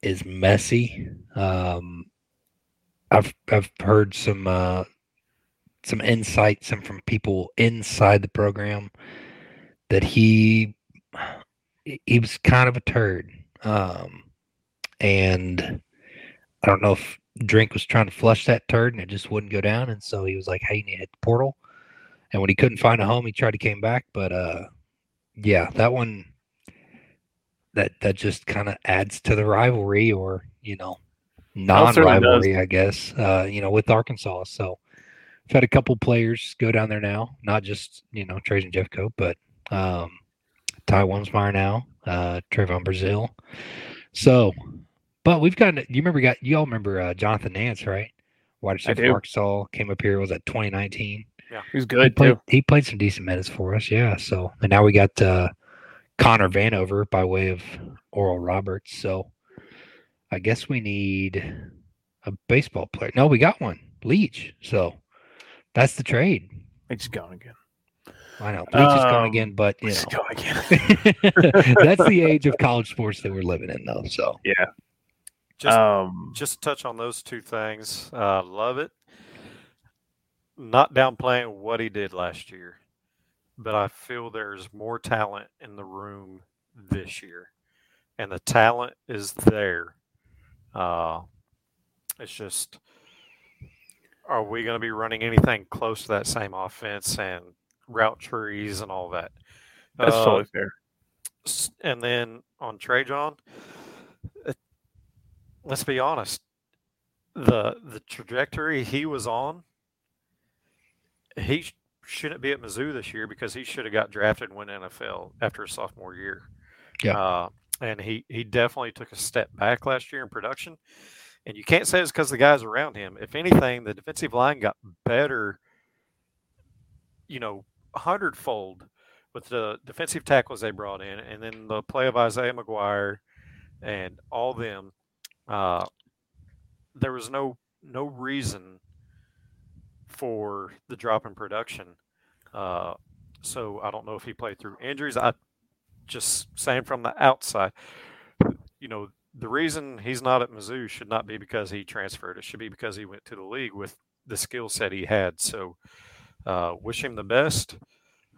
is messy. Um, I've I've heard some uh, some insights some from people inside the program that he he was kind of a turd, um, and I don't know if Drink was trying to flush that turd and it just wouldn't go down, and so he was like, "Hey, you need to hit the portal." And when he couldn't find a home, he tried to came back, but uh, yeah, that one that that just kind of adds to the rivalry, or you know,
Well, it certainly does.
non-rivalry, I guess. Uh, you know, with Arkansas, so I've had a couple players go down there now, not just you know Trajan Jeffcoat, but um, Ty Wamsmeyer now, uh, Trayvon Brazil. So, but we've got. You remember? Got you all remember uh, Jonathan Nance, right? Wide receiver
do.
from Arkansas came up here. Was that 2019?
He's
He was
good
played,
too.
he played some decent minutes for us, yeah. So and now we got uh, Connor Vanover by way of Oral Roberts. So I guess we need a baseball player. No, we got one, Leach. So that's the trade.
He's gone again.
I know Leach is gone
Um,
again, but you know
gone again.
that's the age of college sports that we're living in, though. So
yeah.
Just
um.
just to touch on those two things. Uh, Lovett. Not downplaying what he did last year, but I feel there's more talent in the room this year, and the talent is there. Uh, it's just, are we going to be running anything close to that same offense and route trees and all that?
That's
Uh,
totally fair.
And then on Trajan, it- let's be honest, the the trajectory he was on, he sh- shouldn't be at Mizzou this year because he should have got drafted and went NFL after his sophomore year.
Yeah.
Uh, and he he definitely took a step back last year in production. And you can't say it's because the guys around him. If anything, the defensive line got better, you know, hundredfold with the defensive tackles they brought in, and then the play of Isaiah McGuire and all them. Uh, there was no no reason for the drop in production. Uh, so I don't know if he played through injuries. I just saying from the outside, you know, the reason he's not at Mizzou should not be because he transferred. It should be because he went to the league with the skill set he had. So uh, wish him the best.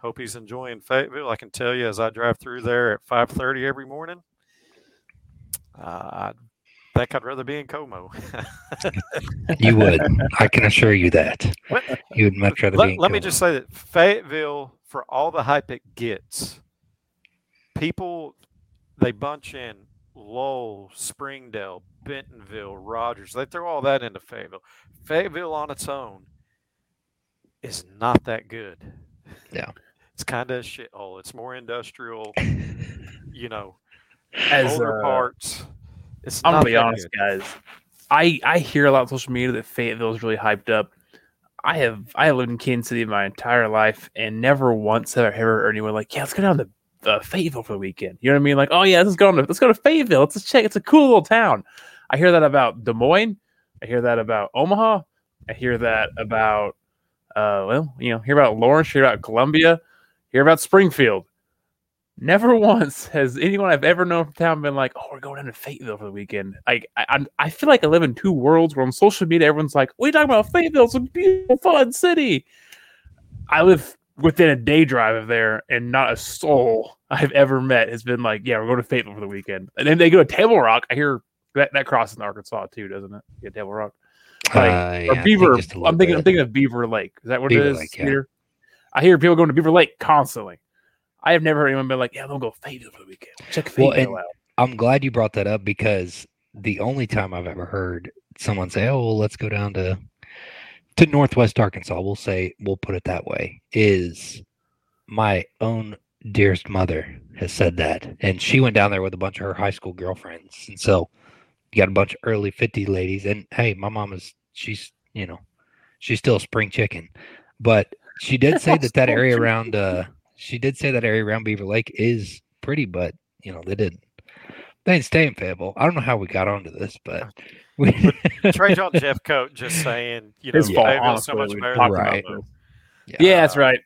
Hope he's enjoying Fayetteville. I can tell you, as I drive through there at 5:30 every morning, uh, I think I'd rather be in Como.
you would, I can assure you that
What-
you would much rather be.
let,
in
let me just say that Fayetteville, for all the hype it gets, people they bunch in Lowell, Springdale, Bentonville, Rogers. They throw all that into Fayetteville. Fayetteville on its own is not that good.
Yeah.
It's kind of a shithole. It's more industrial, you know,
As
older
uh,
parts. It's
I'm gonna be honest,
good.
guys. I I hear a lot on social media that Fayetteville is really hyped up. I have I have lived in Kansas City my entire life, and never once have I ever heard anyone like, "Yeah, let's go down to uh, Fayetteville for the weekend." You know what I mean? Like, "Oh yeah, let's go to let's go to Fayetteville. Let's check. It's a cool little town." I hear that about Des Moines. I hear that about Omaha. I hear that about uh, well, you know, hear about Lawrence. Hear about Columbia. Hear about Springfield. Never once has anyone I've ever known from town been like, "Oh, we're going down to Fayetteville for the weekend." Like, I, I, I feel like I live in two worlds. Where on social media, everyone's like, "What are you talking about? Fayetteville? It's a beautiful, fun city." I live within a day drive of there, and not a soul I've ever met has been like, "Yeah, we're going to Fayetteville for the weekend." And then they go to Table Rock. I hear that that crosses in Arkansas too, doesn't it? Yeah, Table Rock.
Uh, yeah,
or Beaver.
little
I'm thinking. I'm thinking of Beaver Lake. Is that what
Beaver
it is?
Lake, yeah.
Peter? I hear people going to Beaver Lake constantly. I have never heard anyone be like, "Yeah, I'm gonna go Fayetteville for the weekend. Check Fayetteville
and-
out."
I'm glad you brought that up because the only time I've ever heard someone say, "Oh, well, let's go down to to Northwest Arkansas," we'll say we'll put it that way, is my own dearest mother has said that, and she went down there with a bunch of her high school girlfriends, and so you got a bunch of early 50 ladies, and hey, my mom is she's you know she's still a spring chicken, but she did say that that area around uh she did say that area around Beaver Lake is pretty, but you know they didn't they didn't stay in. I don't know how we got onto this, but we
Trade y'all Jeff Coat just saying, you know,
His fault,
Fayetteville's so much better than
about
Provo.
Yeah, that's
Uh,
right.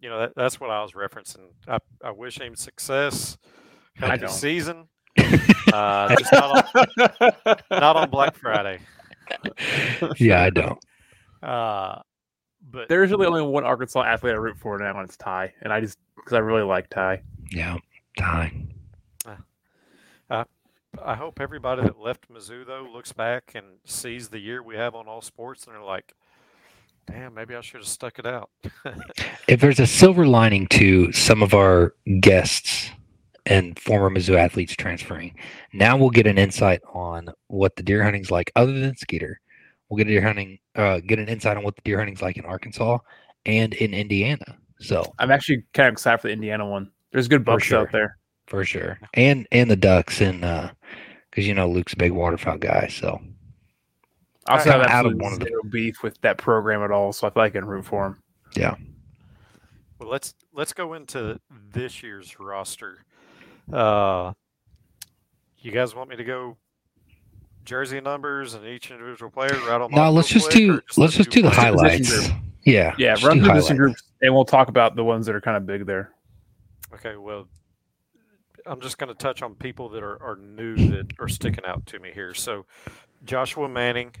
You know, that, that's what I was referencing. I, I wish him success.
I
Healthy season. Uh, just not on, not on Black Friday.
yeah, I don't.
Uh, but
There's really only one Arkansas athlete I root for now, and it's Ty. And I just because I really like Ty.
Yeah, time.
I hope everybody that left Mizzou though looks back and sees the year we have on all sports and they're like, "Damn, maybe I should have stuck it out."
If there's a silver lining to some of our guests and former Mizzou athletes transferring, now we'll get an insight on what the deer hunting's like, other than Skeeter. We'll get a deer hunting, uh, get an insight on what the deer hunting's like in Arkansas and in Indiana. So
I'm actually kind of excited for the Indiana one. There's good bucks
sure.
out there.
For sure, and and the ducks and uh, because you know Luke's a big waterfowl guy. So
I also
Kinda
have
out of one of the-
zero beef with that program at all, so I feel like I can root for him. Yeah.
Well, let's let's go into this year's roster. Uh, you guys want me to go jersey numbers and each individual player right on?
no, let's just do
or
let's just do the highlights. Yeah,
Yeah, run through this in groups, and we'll talk about the ones that are kind of big there.
Okay, well, I'm just going to touch on people that are, are new that are sticking out to me here. So, Joshua Manning,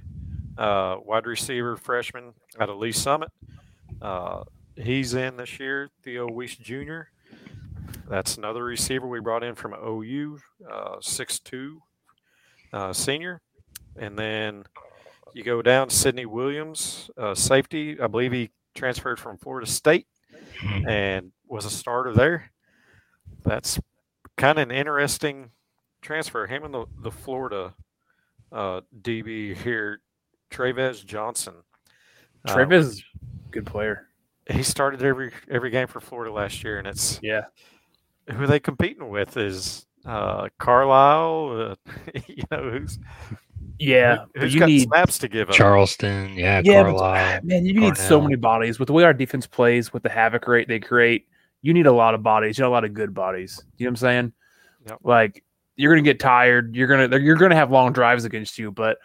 uh, wide receiver, freshman out of Lee Summit. Uh, he's in this year. Theo Wease Jr. That's another receiver we brought in from OU, uh, 6'2 uh, senior. And then you go down Sidney Williams, uh, safety. I believe he transferred from Florida State and was a starter there. That's kind of an interesting transfer. Him and the, the Florida uh, DB here, Travis Johnson. Uh,
Travis is a good player.
he started every every game for Florida last year, and it's
Yeah.
who they competing with is uh, Carlisle. Uh, you know who's
Yeah,
who,
but
who's
you
got
need
snaps to give up.
Charleston, yeah,
Yeah, but- man, you need so many bodies with the way our defense plays, with the havoc rate they create. You need a lot of bodies. You need a lot of good bodies. You know what I'm saying?
Yep.
Like you're gonna get tired. You're gonna you're gonna have long drives against you, but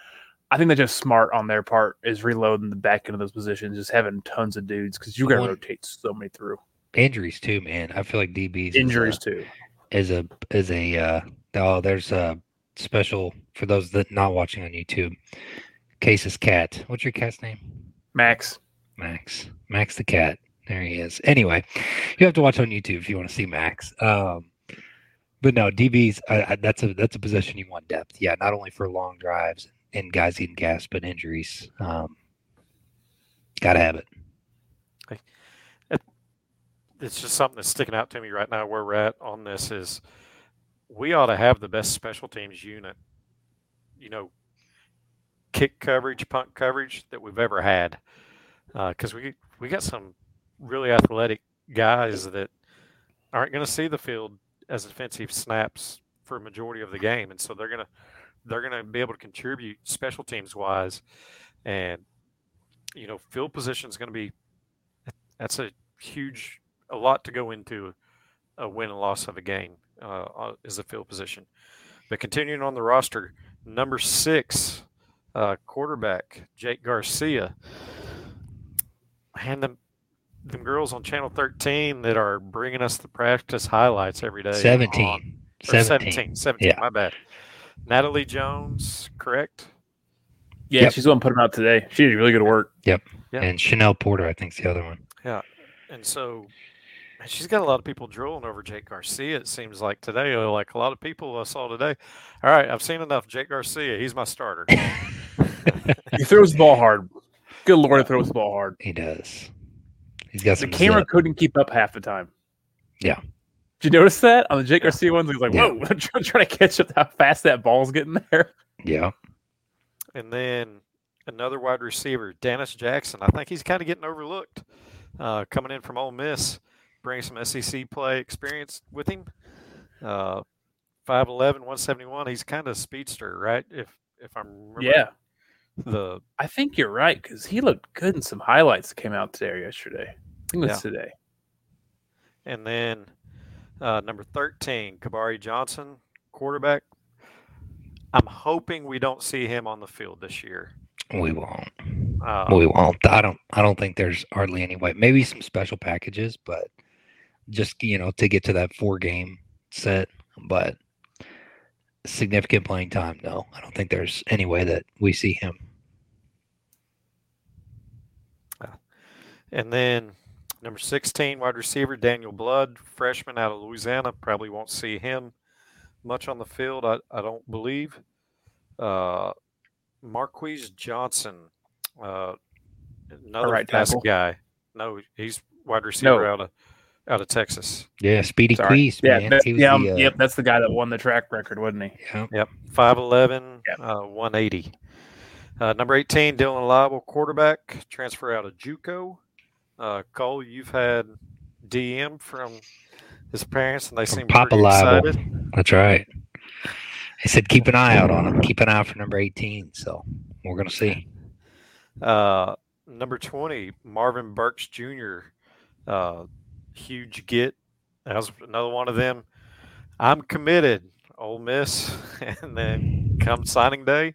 I think they're just smart on their part is reloading the back end of those positions, just having tons of dudes because you got to rotate so many through
Injuries too, man. I feel like DBs is a-
injuries too.
is a is a uh oh there's a special for those that not watching on YouTube. Case's cat. What's your cat's name?
Max,
Max. Max the cat. There he is. Anyway, you have to watch on YouTube if you want to see Max. Um but no, DBs I, that's a that's a position you want depth. Yeah, not only for long drives and guys eating gas, but injuries. Um gotta have it.
it's just something that's sticking out to me right now where we're at on this is we ought to have the best special teams unit you know kick coverage punt coverage that we've ever had because we we got some really athletic guys that aren't going to see the field as defensive snaps for a majority of the game and so they're going to they're going to be able to contribute special teams wise and you know field position is going to be that's a huge a lot to go into a win and loss of a game uh, uh, is the field position. But continuing on the roster, number six, uh, quarterback Jake Garcia. And them, them girls on Channel 13 that are bringing us the practice highlights every day. on-
17.
or
17.
17. 17,
Yeah.
my bad. Natalie Jones, correct?
yeah,
Yep.
she's the one putting them out today. She did really good work.
Yep.
And Chanel Porter, I think's the other one. Yeah.
And so man, she's got a lot of people drooling over Jake Garcia, it seems like today. uh, Like a lot of people I saw today. All right, I've seen enough. Jake Garcia, he's my starter.
he throws the ball hard. Good lord, he throws the ball hard.
He does. He's got
The
some
camera
zip.
couldn't keep up half the time.
Yeah.
Did you notice that on the Jake Garcia ones? He's like,
Yeah.
"Whoa!" I'm trying trying to catch up how fast that ball's getting there.
Yeah.
And then another wide receiver, Dennis Jackson. I think he's kind of getting overlooked. Uh, coming in from Ole Miss, bringing some SEC play experience with him. Uh, 5'11", 171. He's kind of a speedster, right? If if I'm remembering
Yeah,
the
I think you're right because he looked good in some highlights that came out today or yesterday. I think it was
Yeah.
today.
and then uh, number thirteen, Kabari Johnson, quarterback. I'm hoping we don't see him on the field this year.
We won't.
Uh,
we won't. I don't. I don't think there's hardly any way. Maybe some special packages, but just you know to get to that four game set. But significant playing time. No, I don't think there's any way that we see him.
And then number 16, wide receiver, Daniel Blood, freshman out of Louisiana. Probably won't see him much on the field, I, I don't believe. Uh, Marquise Johnson, uh, another
right
fast
tackle?
guy. No, he's wide receiver
No.
out of out of Texas.
Yeah, Speedy
Sorry.
Queese,
Yeah,
man.
that-
He was
yeah,
the, uh,
yep. That's the guy that won the track record, wasn't he?
yeah.
Yep, 5'11",
Yep.
uh, 180. Uh, number 18, Dylan Laible, quarterback, transfer out of JUCO. Uh, Cole, you've had DM from his parents, and they seem
Papa
pretty
Laible.
excited.
That's right. I said keep an eye out on him. Keep an eye out for number 18. So we're gonna see.
Uh, number 20, Marvin Burks Jr., uh, huge get. That was another one of them. I'm committed, Ole Miss. and then come signing day,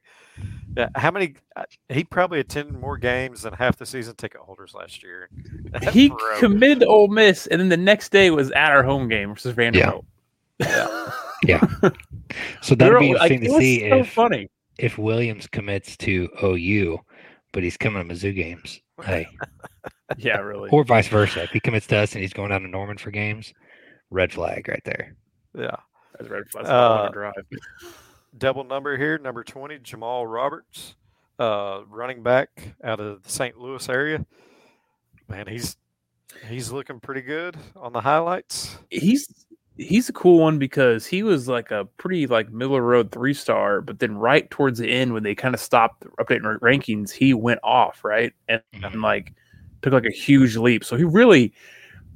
yeah, how many? uh, He probably attended more games than half the season ticket holders last year. That
He
bro.
committed to Ole Miss, and then the next day was at our home game versus Vanderbilt. Yeah. Yeah.
So that'd be
We were- like,
interesting
it
to see
so
if
funny.
if Williams commits to OU, but he's coming to Mizzou games. Hey,
Yeah, really.
or vice versa. If he commits to us and he's going down to Norman for games, red flag right there.
Yeah.
That's red flag.
Uh,
drive.
Double number here, number 20, Jamal Roberts, uh, running back out of the St. Louis area. Man, he's he's looking pretty good on the highlights.
He's he's a cool one because he was like a pretty like middle of road three star, but then right towards the end when they kind of stopped updating rankings, he went off right and,
Mhm.
and like took like a huge leap. So he really,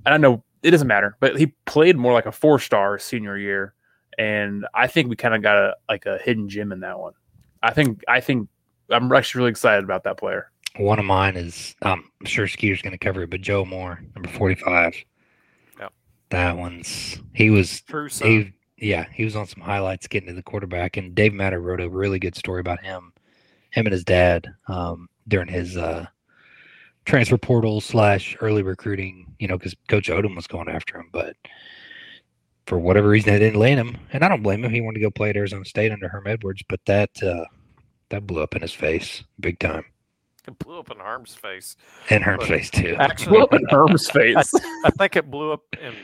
I don't know, it doesn't matter, but he played more like a four star senior year, and I think we kind of got a like a hidden gem in that one. I think I think I'm actually really excited about that player.
One of mine is um, I'm sure Skeeter's going to cover it, but Joe Moore, number 45.
Yep.
That one's he was
True
he yeah he was on some highlights getting to the quarterback, and Dave Matter wrote a really good story about him, him and his dad um, during his uh, transfer portal slash early recruiting. You know, because Coach Odom was going after him, but for whatever reason they didn't land him, and I don't blame him. He wanted to go play at Arizona State under Herm Edwards, but that uh, that blew up in his face big time,
It blew up in Harm's face.
and Herm's
But
face too.
Actually,
Whoop in Herm's face.
I think it blew up in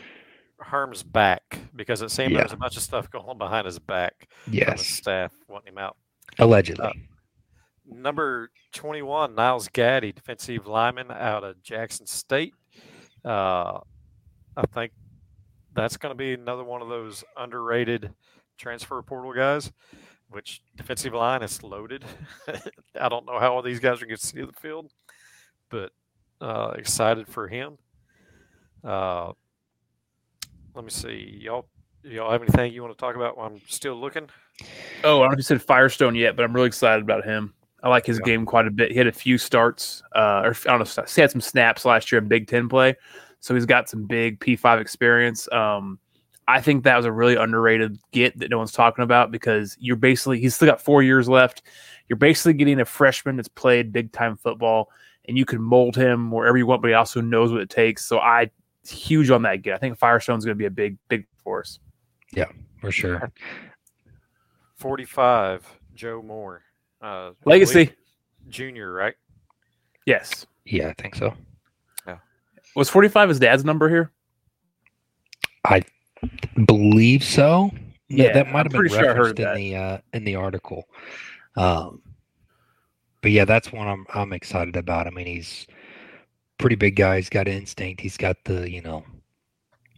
Herm's back because it seemed
Yeah.
there was a bunch of stuff going on behind his back from his
Yes,
staff wanting him out.
allegedly.
Uh, Number 21, Niles Gaddy, defensive lineman out of Jackson State. Uh, I think that's going to be another one of those underrated transfer portal guys, which defensive line is loaded. I don't know how all these guys are going to see the field, but uh, excited for him. Uh, let me see. Y'all, y'all have anything you want to talk about while I'm still looking?
Oh, I don't know if you said Firestone yet, but I'm really excited about him. I like his
Yeah.
game quite a bit. He had a few starts, uh, or I don't know, he had some snaps last year in Big Ten play, so he's got some big P5 experience. Um, I think that was a really underrated get that no one's talking about because you're basically he's still got four years left. You're basically getting a freshman that's played big time football, and you can mold him wherever you want, but he also knows what it takes. So I huge on that get. I think Firestone's going to be a big big force.
Yeah, for sure.
45, Joe Moore. Uh,
Legacy,
Junior, right?
yes.
Yeah, I think so.
Was 45 his dad's number here?
I believe so. Yeah,
Yeah,
that might
I'm
have been
pretty sure I heard
referenced in
that.
the uh, in the article. Um, but yeah, that's one I'm I'm excited about. I mean, he's pretty big guy. He's got instinct. He's got the you know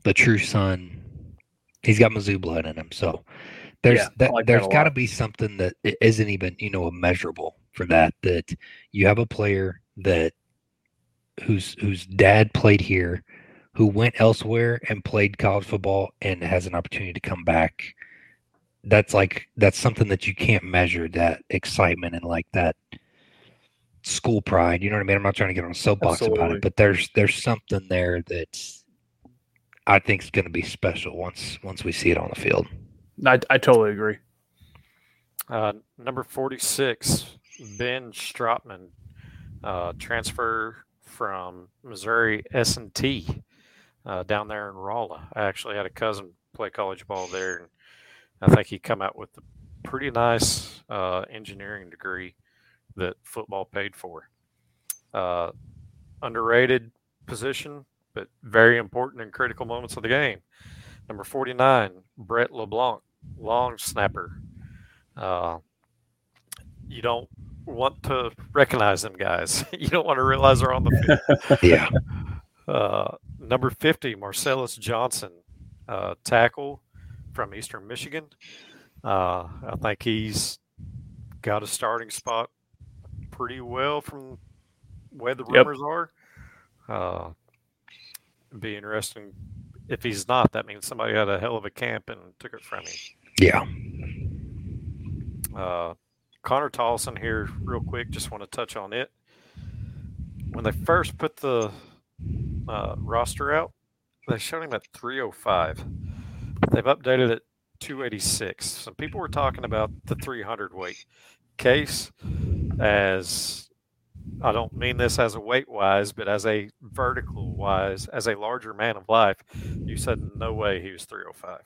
the true son. He's got Mizzou blood in him. So there's
Yeah,
that,
like
there's got to be something that isn't even you know immeasurable for that. That you have a player that whose whose dad played here, who went elsewhere and played college football and has an opportunity to come back. That's like that's something that you can't measure. That excitement and like that school pride. You know what I mean? I'm not trying to get on a soapbox about it, but there's there's something there that's I think is going to be special once once we see it on the field.
I, I totally agree.
Uh, number 46, Ben Stratman, uh, transfer from Missouri S&T uh, down there in Rolla. I actually had a cousin play college ball there, and I think he come out with a pretty nice uh, engineering degree that football paid for. Uh, underrated position, but very important in critical moments of the game. Number 49, Brett LeBlanc, long snapper. Uh, you don't want to recognize them guys. you don't want to realize they're on the field.
Yeah,
Uh, number 50, Marcellus Johnson, uh, tackle from Eastern Michigan. Uh, I think he's got a starting spot pretty well from where the
Yep.
rumors are. Uh, it'd be interesting. If he's not, that means somebody had a hell of a camp and took it from him.
yeah,
Uh, Connor Tollison here, real quick. Just want to touch on it. When they first put the uh, roster out, they showed him at 305. They've updated it 286. Some people were talking about the 300 weight case as I don't mean this as a weight wise, but as a vertical wise, as a larger man of life. You said no way he was 305.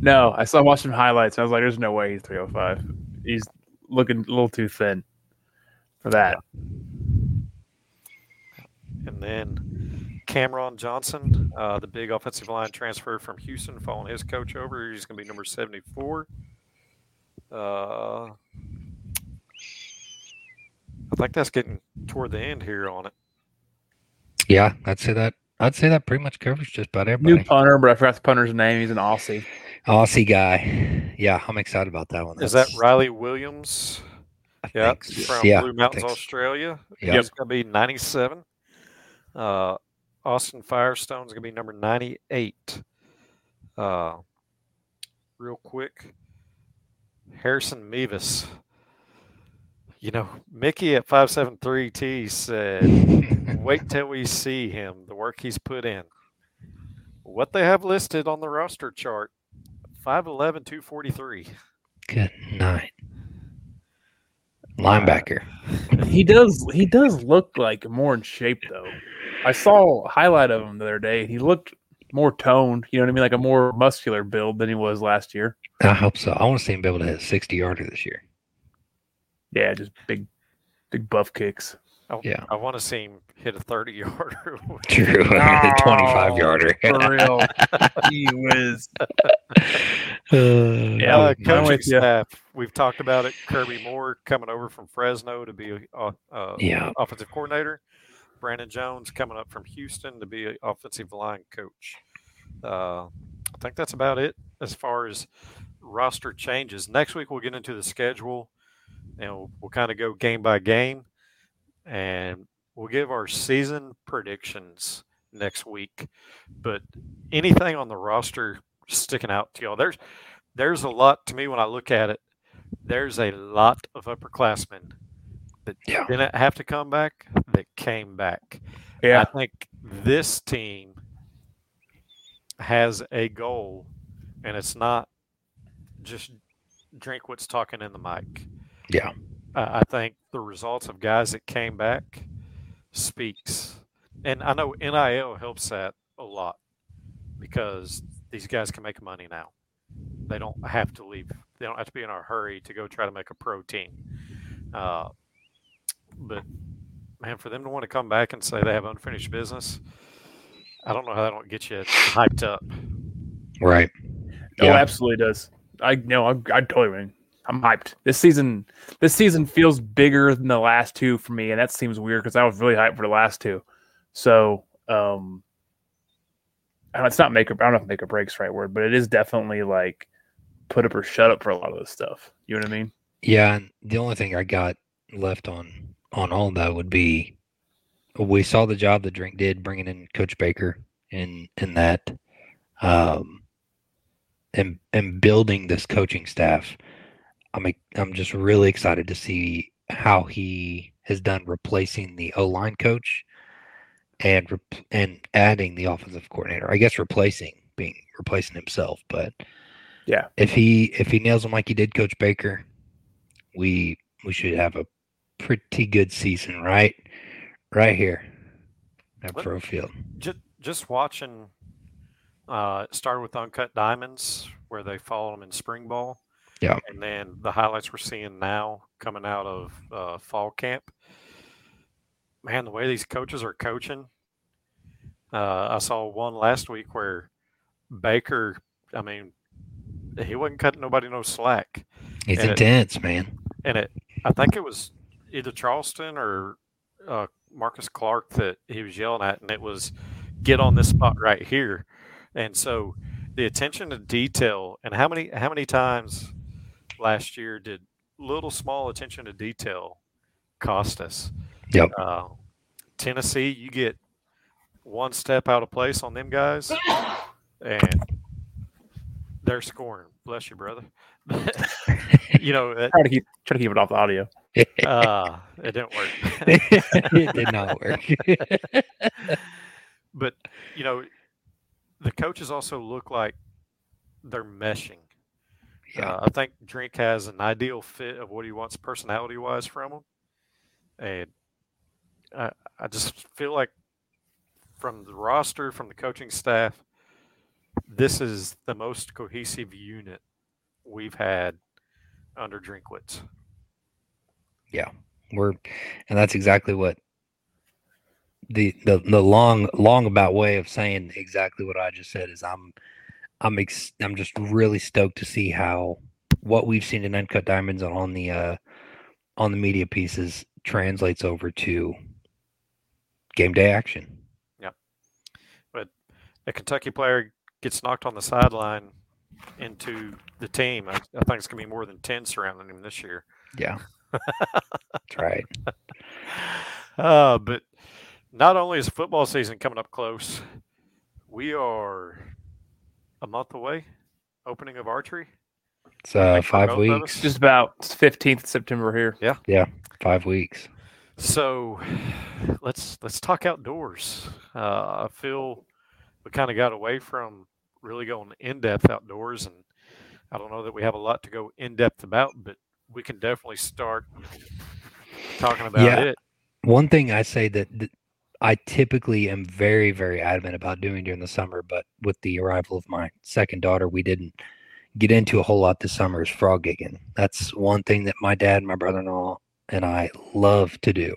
No, I saw watched some highlights. And I was like, "There's no way he's 305. He's looking a little too thin for that."
And then Cameron Johnson, uh, the big offensive line transfer from Houston, following his coach over. He's going to be number 74. Uh, I think that's getting toward the end here on it.
yeah. I'd say that. I'd say that pretty much covers just about everybody.
New punter, but I forgot the punter's name. He's an Aussie.
Aussie guy. Yeah, I'm excited about that one.
Is that Riley Williams?
I
Yeah,
so.
from
yeah,
Blue Mountains,
think so.
Australia.
Yep.
He's going to be 97. Uh, Austin Firestone's going to be number 98. Uh, real quick, Harrison Mevis. You know, Mickey at 573T said, wait till we see him, the work he's put in. What they have listed on the roster chart 5'11, 243.
Good night. Linebacker.
He does. He does look like more in shape though. I saw a highlight of him the other day. He looked more toned. You know what I mean, like a more muscular build than he was last year.
I hope so. I want to see him be able to hit 60 yarder this year.
Yeah, just big, big buff kicks.
I,
Yeah.
I want to see him hit a 30 yarder.
True. the 25 yarder.
for real. he was.
Uh,
Yeah,
uh, coaching
with ya.
staff. We've talked about it. Kirby Moore coming over from Fresno to be uh, uh,
Yeah.
offensive coordinator. Brandon Jones coming up from Houston to be an offensive line coach. Uh, I think that's about it as far as roster changes. Next week we'll get into the schedule and we'll, we'll kind of go game by game and we'll give our season predictions next week. But anything on the roster sticking out to y'all? There's there's a lot to me when I look at it. There's a lot of upperclassmen that
Yeah.
didn't have to come back that came back.
Yeah,
I think this team has a goal, and it's not just Drinkwitz talking in the mic.
Yeah.
I I think the results of guys that came back speaks, and I know NIL helps that a lot because these guys can make money now. They don't have to leave. They don't have to be in a hurry to go try to make a pro team. Uh, but man, for them to want to come back and say they have unfinished business, I don't know how that don't get you hyped up.
Right.
oh,
yeah.
absolutely does. I know. I, I totally mean. I'm hyped. This season, this season feels bigger than the last two for me, and that seems weird because I was really hyped for the last two. So, um, it's not make or I don't know if make or breaks right word, but it is definitely like put up or shut up for a lot of this stuff. You know what I mean?
Yeah, and the only thing I got left on on all that would be we saw the job the drink did bringing in Coach Baker in in that, um, and and building this coaching staff. I'm I'm just really excited to see how he has done replacing the O line coach and and adding the offensive coordinator. I guess replacing being replacing himself, but
yeah,
if he if he nails him like he did Coach Baker, we we should have a pretty good season, right? Right here at Faurot Field.
Just just watching. Uh, started with Uncut Diamonds, where they followed him in spring ball.
Yeah.
And then the highlights we're seeing now coming out of uh, fall camp. Man, the way these coaches are coaching. Uh, I saw one last week where Baker, I mean, he wasn't cutting nobody no slack.
He's
and
intense,
it,
man.
And it, I think it was either Charleston or uh, Marcus Clark that he was yelling at, and it was get on this spot right here. And so the attention to detail, and how many how many times last year did little small attention to detail cost us?
Yep.
Uh, Tennessee, you get one step out of place on them guys, and they're scoring. Bless you, brother. you know,
try to keep try to keep it off the audio.
uh, it didn't work.
it did not work.
but you know, the coaches also look like they're meshing.
Yeah.
Uh, I think Drink has an ideal fit of what he wants personality wise from him, and I, I just feel like from the roster, from the coaching staff, this is the most cohesive unit we've had under Drinkwitz.
Yeah, we're, and that's exactly what the the the long long about way of saying exactly what I just said is I'm I'm ex- I'm just really stoked to see how what we've seen in Uncut Diamonds on the uh on the media pieces translates over to game day action.
Yeah, but a Kentucky player gets knocked on the sideline into the team. I, I think it's gonna be more than ten surrounding him this year.
Yeah, that's right.
Uh, but not only is football season coming up close, we are a month away. Opening of archery.
It's uh, five weeks.
Just about fifteenth September here.
Yeah.
Yeah, five weeks.
So let's let's talk outdoors. Uh, I feel we kind of got away from really going in depth outdoors, and I don't know that we have a lot to go in depth about, but we can definitely start talking about
Yeah.
it.
One thing I say that, that I typically am very, very adamant about doing during the summer, but with the arrival of my second daughter, we didn't get into a whole lot this summer is frog gigging. That's one thing that my dad, my brother-in-law, and I love to do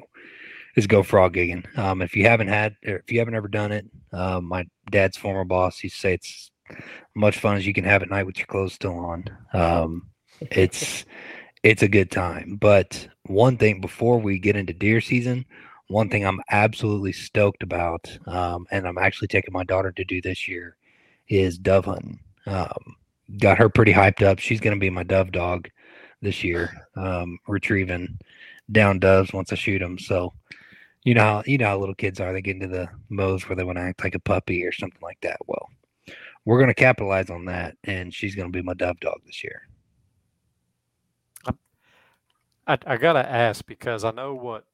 is go frog gigging. Um, if you haven't had, or if you haven't ever done it, um, my dad's former boss used to say it's much fun as you can have at night with your clothes still on. Um, it's it's a good time. But one thing before we get into deer season, one thing I'm absolutely stoked about, um, and I'm actually taking my daughter to do this year, is dove hunting. Um, got her pretty hyped up. She's going to be my dove dog this year, um, retrieving down doves once I shoot them. So, you know how you know how little kids are. They get into the modes where they want to act like a puppy or something like that. Well, we're going to capitalize on that, and she's going to be my dove dog this year.
I, I gotta ask because I know what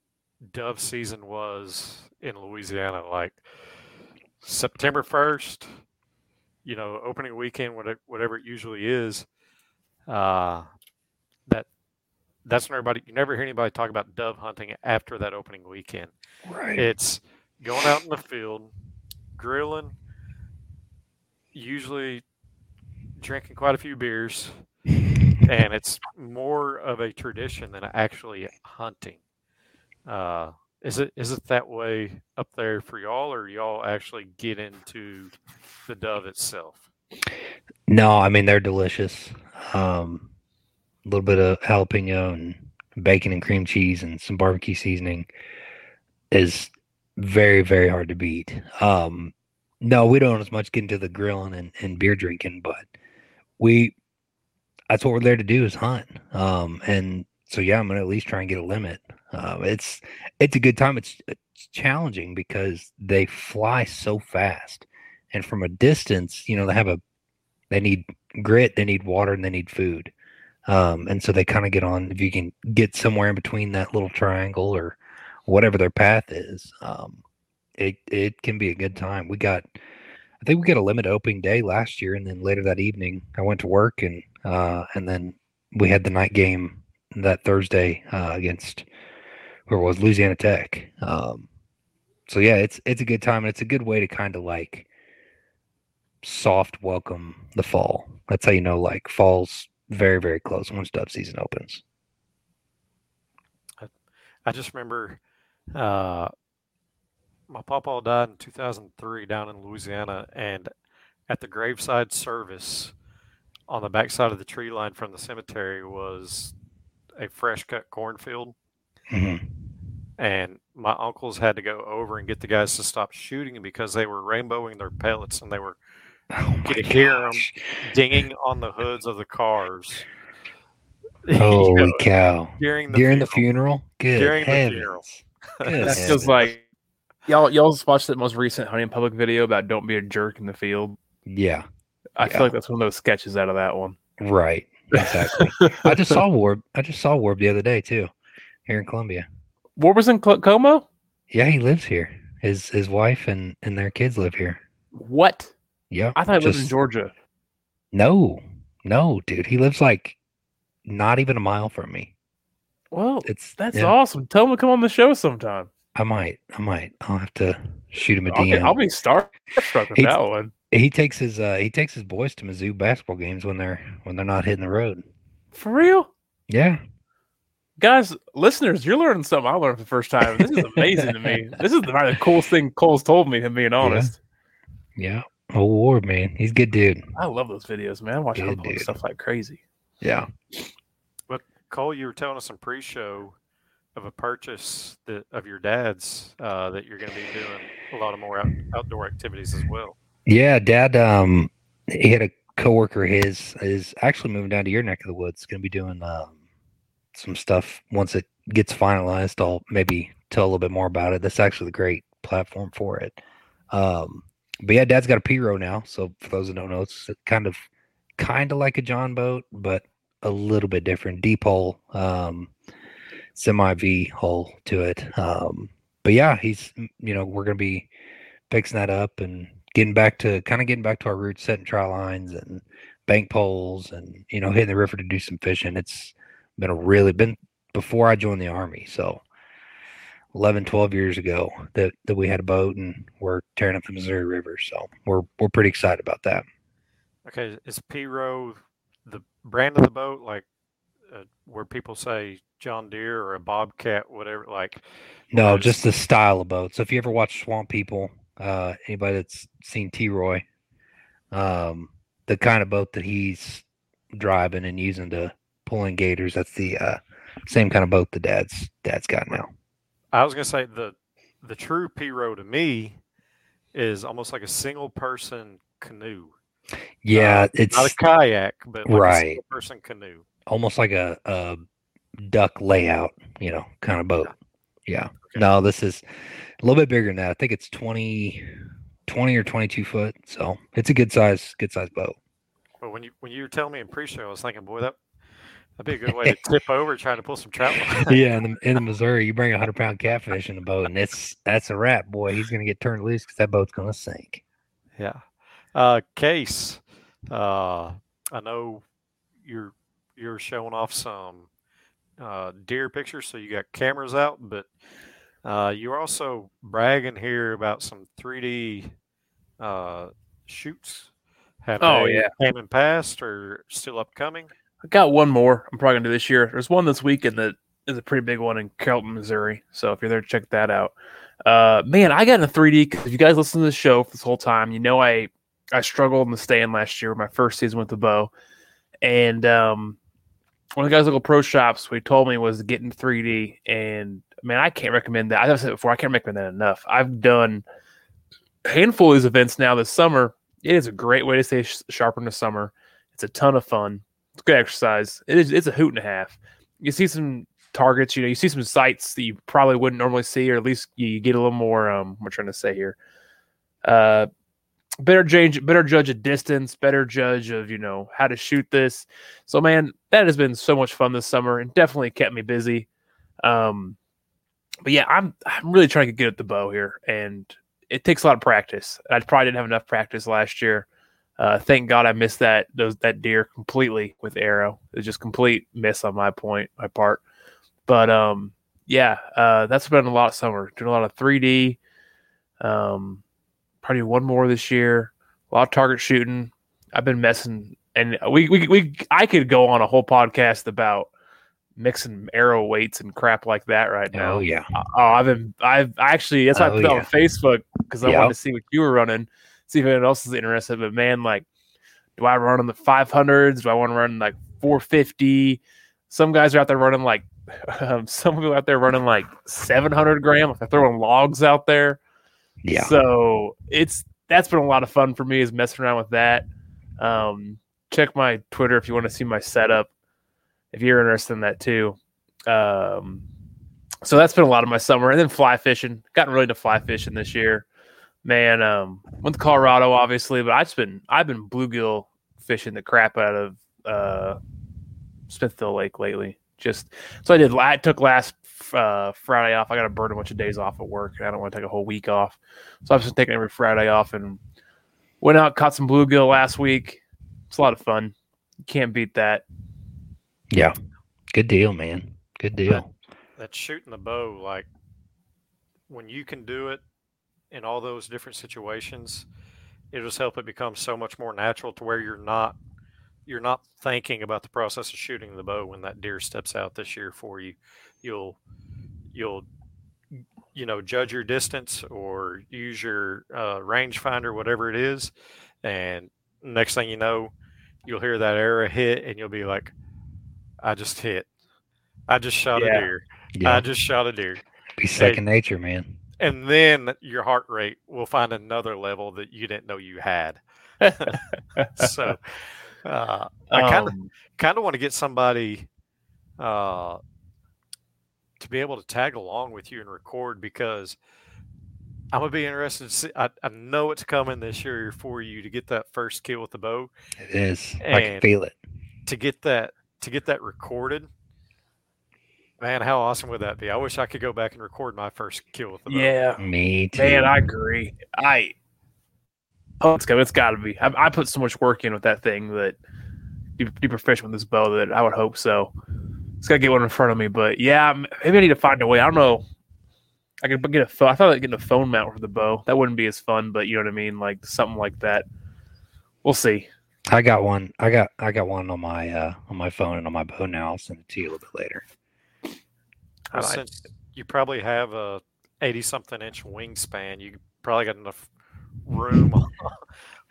dove season was in Louisiana, like September first. You know, opening weekend, whatever, whatever it usually is. Uh, that that's when everybody. You never hear anybody talk about dove hunting after that opening weekend.
Right.
It's going out in the field, grilling, usually drinking quite a few beers, and it's more of a tradition than actually hunting. Uh, is it is it that way up there for y'all, or y'all actually get into the dove itself?
No, I mean they're delicious. Um, a little bit of jalapeno and bacon and cream cheese and some barbecue seasoning is very very hard to beat. Um, no, we don't as much get into the grilling and, and beer drinking, but we that's what we're there to do is hunt. Um, and so yeah, I'm gonna at least try and get a limit. Uh, it's it's a good time. It's, it's challenging because they fly so fast, and from a distance, you know, they have a they need grit, they need water, and they need food. Um, and so they kind of get on if you can get somewhere in between that little triangle or whatever their path is. Um, it it can be a good time. We got I think we got a limit opening day last year, and then later that evening I went to work and uh, and then we had the night game that Thursday uh, against where was Louisiana Tech. Um, so yeah, it's it's a good time and it's a good way to kind of like soft welcome the fall. That's how you know like fall's very very close once dove season opens.
I, I just remember uh, my papa died in 2003 down in Louisiana, and at the graveside service on the backside of the tree line from the cemetery was a fresh cut cornfield.
Mm-hmm.
And my uncles had to go over and get the guys to stop shooting because they were rainbowing their pellets and they were
Oh
you could
my
hear 'em
gosh.
dinging on the hoods of the cars. You
Holy
know,
cow.
during the
During the
funeral.
funeral? Good
During the
heavens.
funeral.
Good
That
heavens.
feels like y'all y'all just watched that most recent hunting public video about don't be a jerk in the field.
Yeah,
I
Yeah.
feel like that's one of those sketches out of that one.
right. Exactly. I just saw Warb. I just saw Warb the other day too, here in Columbia.
Warb was in Cl- Como?
Yeah, he lives here. His his wife and and their kids live here.
What?
Yeah.
I thought he lived in Georgia.
No, no, dude. He lives like not even a mile from me.
Well,
It's
that's
yeah,
awesome. Tell him to come on the show sometime.
I might. I might. I'll have to shoot him a
I'll,
DM.
be- I'll be starstruck with that one.
He takes his uh he takes his boys to Mizzou basketball games when they're when they're not hitting the road.
For real?
Yeah.
Guys, listeners, you're learning something I learned for the first time. This is amazing to me. This is the, the coolest thing Cole's told me, him being honest.
Yeah. Oh Warb, man. He's a good dude.
I love those videos, man. I watch
Good
him post stuff like crazy.
Yeah.
But Cole, you were telling us some pre-show of a purchase that of your dad's uh, that you're going to be doing a lot of more out, outdoor activities as well.
Yeah, Dad. Um, he had a coworker. His is actually moving down to your neck of the woods. Going to be doing um, some stuff once it gets finalized. I'll maybe tell a little bit more about it. That's actually the great platform for it. Um, but yeah, Dad's got a pirogue now. So for those that don't know, it's kind of kind of like a John boat, but a little bit different. Deep hole, um, semi V hole to it. Um, but yeah, he's you know we're to be fixing that up and getting back to kind of getting back to our roots, setting trial lines and bank poles and you know hitting the river to do some fishing. It's been a really been before I joined the army, so 11, 12 years ago that that we had a boat and we're tearing up the Missouri River. So we're we're pretty excited about that.
Okay, is pirogue the brand of the boat like uh, where people say John Deere or a Bobcat, whatever? Like,
No, just the style of boat. So if you ever watch Swamp People, uh, anybody that's seen Troy, um, the kind of boat that he's driving and using to pull in gators, that's the uh, same kind of boat the dad's dad's got now.
I was going to say the the true pirogue to me is almost like a single person canoe.
Yeah,
Uh,
it's
not a kayak, but like a
Right.
single person canoe.
almost like a, a duck layout, you know, kind of boat. Yeah.
Okay.
No, this is a little bit bigger than that. I think it's 20, 20 or 22 foot. So it's a good size, good size boat.
But when you when you were telling me in pre-show, I was thinking, boy, that that'd be a good way to tip over trying to pull some trout.
yeah, in the, in the Missouri, you bring a hundred pound catfish in the boat, and it's that's a wrap, boy. He's gonna get turned loose because that boat's gonna sink.
Yeah. Uh, Case, uh, I know you're you're showing off some uh, deer pictures, so you got cameras out, but uh, you're also bragging here about some 3D uh, shoots. Have
Oh, yeah.
came and passed or still upcoming?
I got one more. I'm probably gonna do this year. There's one this weekend that is a pretty big one in Carrollton, Missouri. So if you're there, check that out. Uh, man, I got in a 3D. 'cause If you guys listen to the show for this whole time, you know I I struggled in the stand last year, my first season with the bow, and um, one of the guys' local pro shops, he told me was getting 3D, and man, I can't recommend that. I've said before, I can't recommend that enough. I've done a handful of these events now this summer. It is a great way to stay sh- sharp in the summer. It's a ton of fun. It's good exercise. It is. It's a hoot and a half. You see some targets. You know, you see some sites that you probably wouldn't normally see, or at least you get a little more. Um, what I'm trying to say here. Uh, better judge, better judge of distance, better judge of you know how to shoot this. So man, that has been so much fun this summer and definitely kept me busy. Um, but yeah, I'm I'm really trying to get at the bow here, and it takes a lot of practice. I probably didn't have enough practice last year. Uh, thank God I missed that those that deer completely with arrow. It was just complete miss on my point, my part. But um, yeah, uh, that's been a lot of summer. Doing a lot of 3D. Um, probably one more this year. A lot of target shooting. I've been messing, and we we we I could go on a whole podcast about mixing arrow weights and crap like that right now.
Oh yeah.
Oh, I've been I've actually that's why I
Oh,
put it
yeah.
on Facebook because I
Yep.
wanted to see what you were running, see if anyone else is interested. But man, like, do I run on the five hundreds? Do I want to run like four fifty? Some guys are out there running like um, some people out there running like seven hundred gram. Like they're throwing logs out there.
Yeah.
So it's that's been a lot of fun for me is messing around with that. Um, check my Twitter if you want to see my setup. If you're interested in that too. Um, so that's been a lot of my summer, and then fly fishing. Gotten really into fly fishing this year. Man, um, went to Colorado obviously, but I've been I've been bluegill fishing the crap out of uh, Smithville Lake lately. Just so I did. I took last uh, Friday off. I got to burn a bunch of days off at work, and I don't want to take a whole week off. So I've just taking every Friday off and went out caught some bluegill last week. It's a lot of fun. You can't beat that.
Yeah. Good deal, man. Good deal.
That shooting the bow, like when you can do it in all those different situations, it just help it become so much more natural to where you're not you're not thinking about the process of shooting the bow when that deer steps out this year for you. You'll you'll you know judge your distance or use your uh, rangefinder, whatever it is, and next thing you know, you'll hear that arrow hit, and you'll be like, "I just hit, I just shot
Yeah.
a deer,
Yeah.
I just shot a deer,"
Be second nature, man.
and then your heart rate will find another level that you didn't know you had. so, uh, I kind of
Um,
kind of want to get somebody uh, to be able to tag along with you and record because I'm gonna be interested to see. I, I know it's coming this year for you to get that first kill with the bow,
It is. I can feel it.
to get that to get that recorded. Man, how awesome would that be? I wish I could go back and record my first kill with the bow.
yeah,
Me too.
man, I agree. I oh, it's got it's got to be. I, I put so much work in with that thing that be, be proficient with this bow that I would hope so. It's got to get one in front of me, but yeah, m- maybe I need to find a way. I don't know. I could get a phone. I thought like getting a phone mount for the bow that wouldn't be as fun, but you know what I mean, like something like that. We'll see.
I got one. I got I got one on my uh on my phone and on my bow now. I'll send it to you a little bit later.
I
Well,
like-
since you probably have a 80 something inch wingspan, you probably got enough room on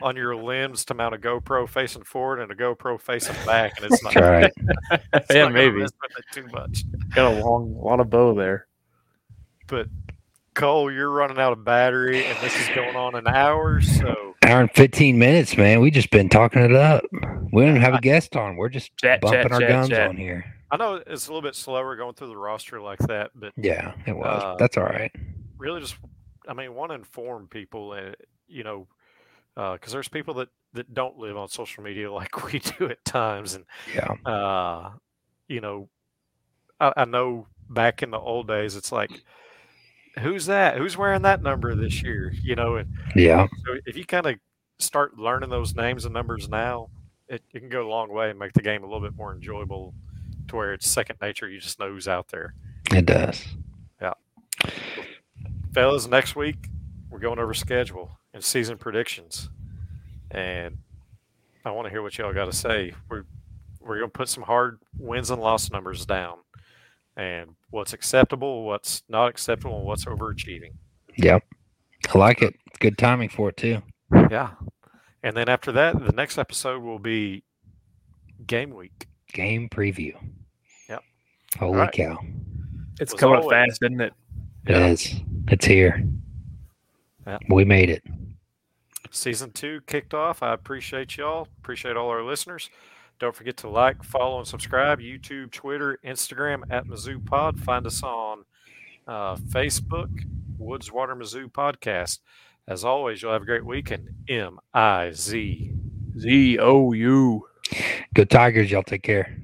your limbs to mount a GoPro facing forward and a GoPro facing back, and it's not,
That's right.
it's
Yeah,
not
maybe.
mess with it too much.
Got a long, lot of bow there.
But Cole, you're running out of battery, and this is going on an hour, so
Hour and fifteen minutes, man. We just been talking it up. We don't have a guest on. We're just
Chat,
bumping
chat,
our
chat,
guns
chat.
on here.
I know it's a little bit slower going through the roster like that, but
Yeah, it was.
Uh,
That's all right.
really just i mean want to inform people and you know because there's people that that don't live on social media like we do at times and
Yeah.
uh you know I, I know back in the old days it's like who's that who's wearing that number this year you know and
Yeah.
so if you kind of start learning those names and numbers now it, it can go a long way and make the game a little bit more enjoyable to where it's second nature you just know who's out there
It does. Yeah.
Fellas, next week we're going over schedule and season predictions, and I want to hear what y'all got to say. We're we're going to put some hard wins and loss numbers down, and what's acceptable, what's not acceptable, and what's overachieving.
Yep. I like it. Good timing for it too.
Yeah, and then after that, the next episode will be game week.
game preview.
Yep.
Holy
right.
cow!
It's coming up
always-
fast, isn't it?
It
Yeah.
is. It's here.
Yeah.
We made it.
Season two kicked off. I appreciate y'all. Appreciate all our listeners. Don't forget to like, follow, and subscribe. YouTube, Twitter, Instagram at Mizzou Pod. Find us on uh, Facebook, Woods Water Mizzou Podcast. As always, you'll have a great weekend. M I Z.
Z O U.
Go Tigers! Y'all take care.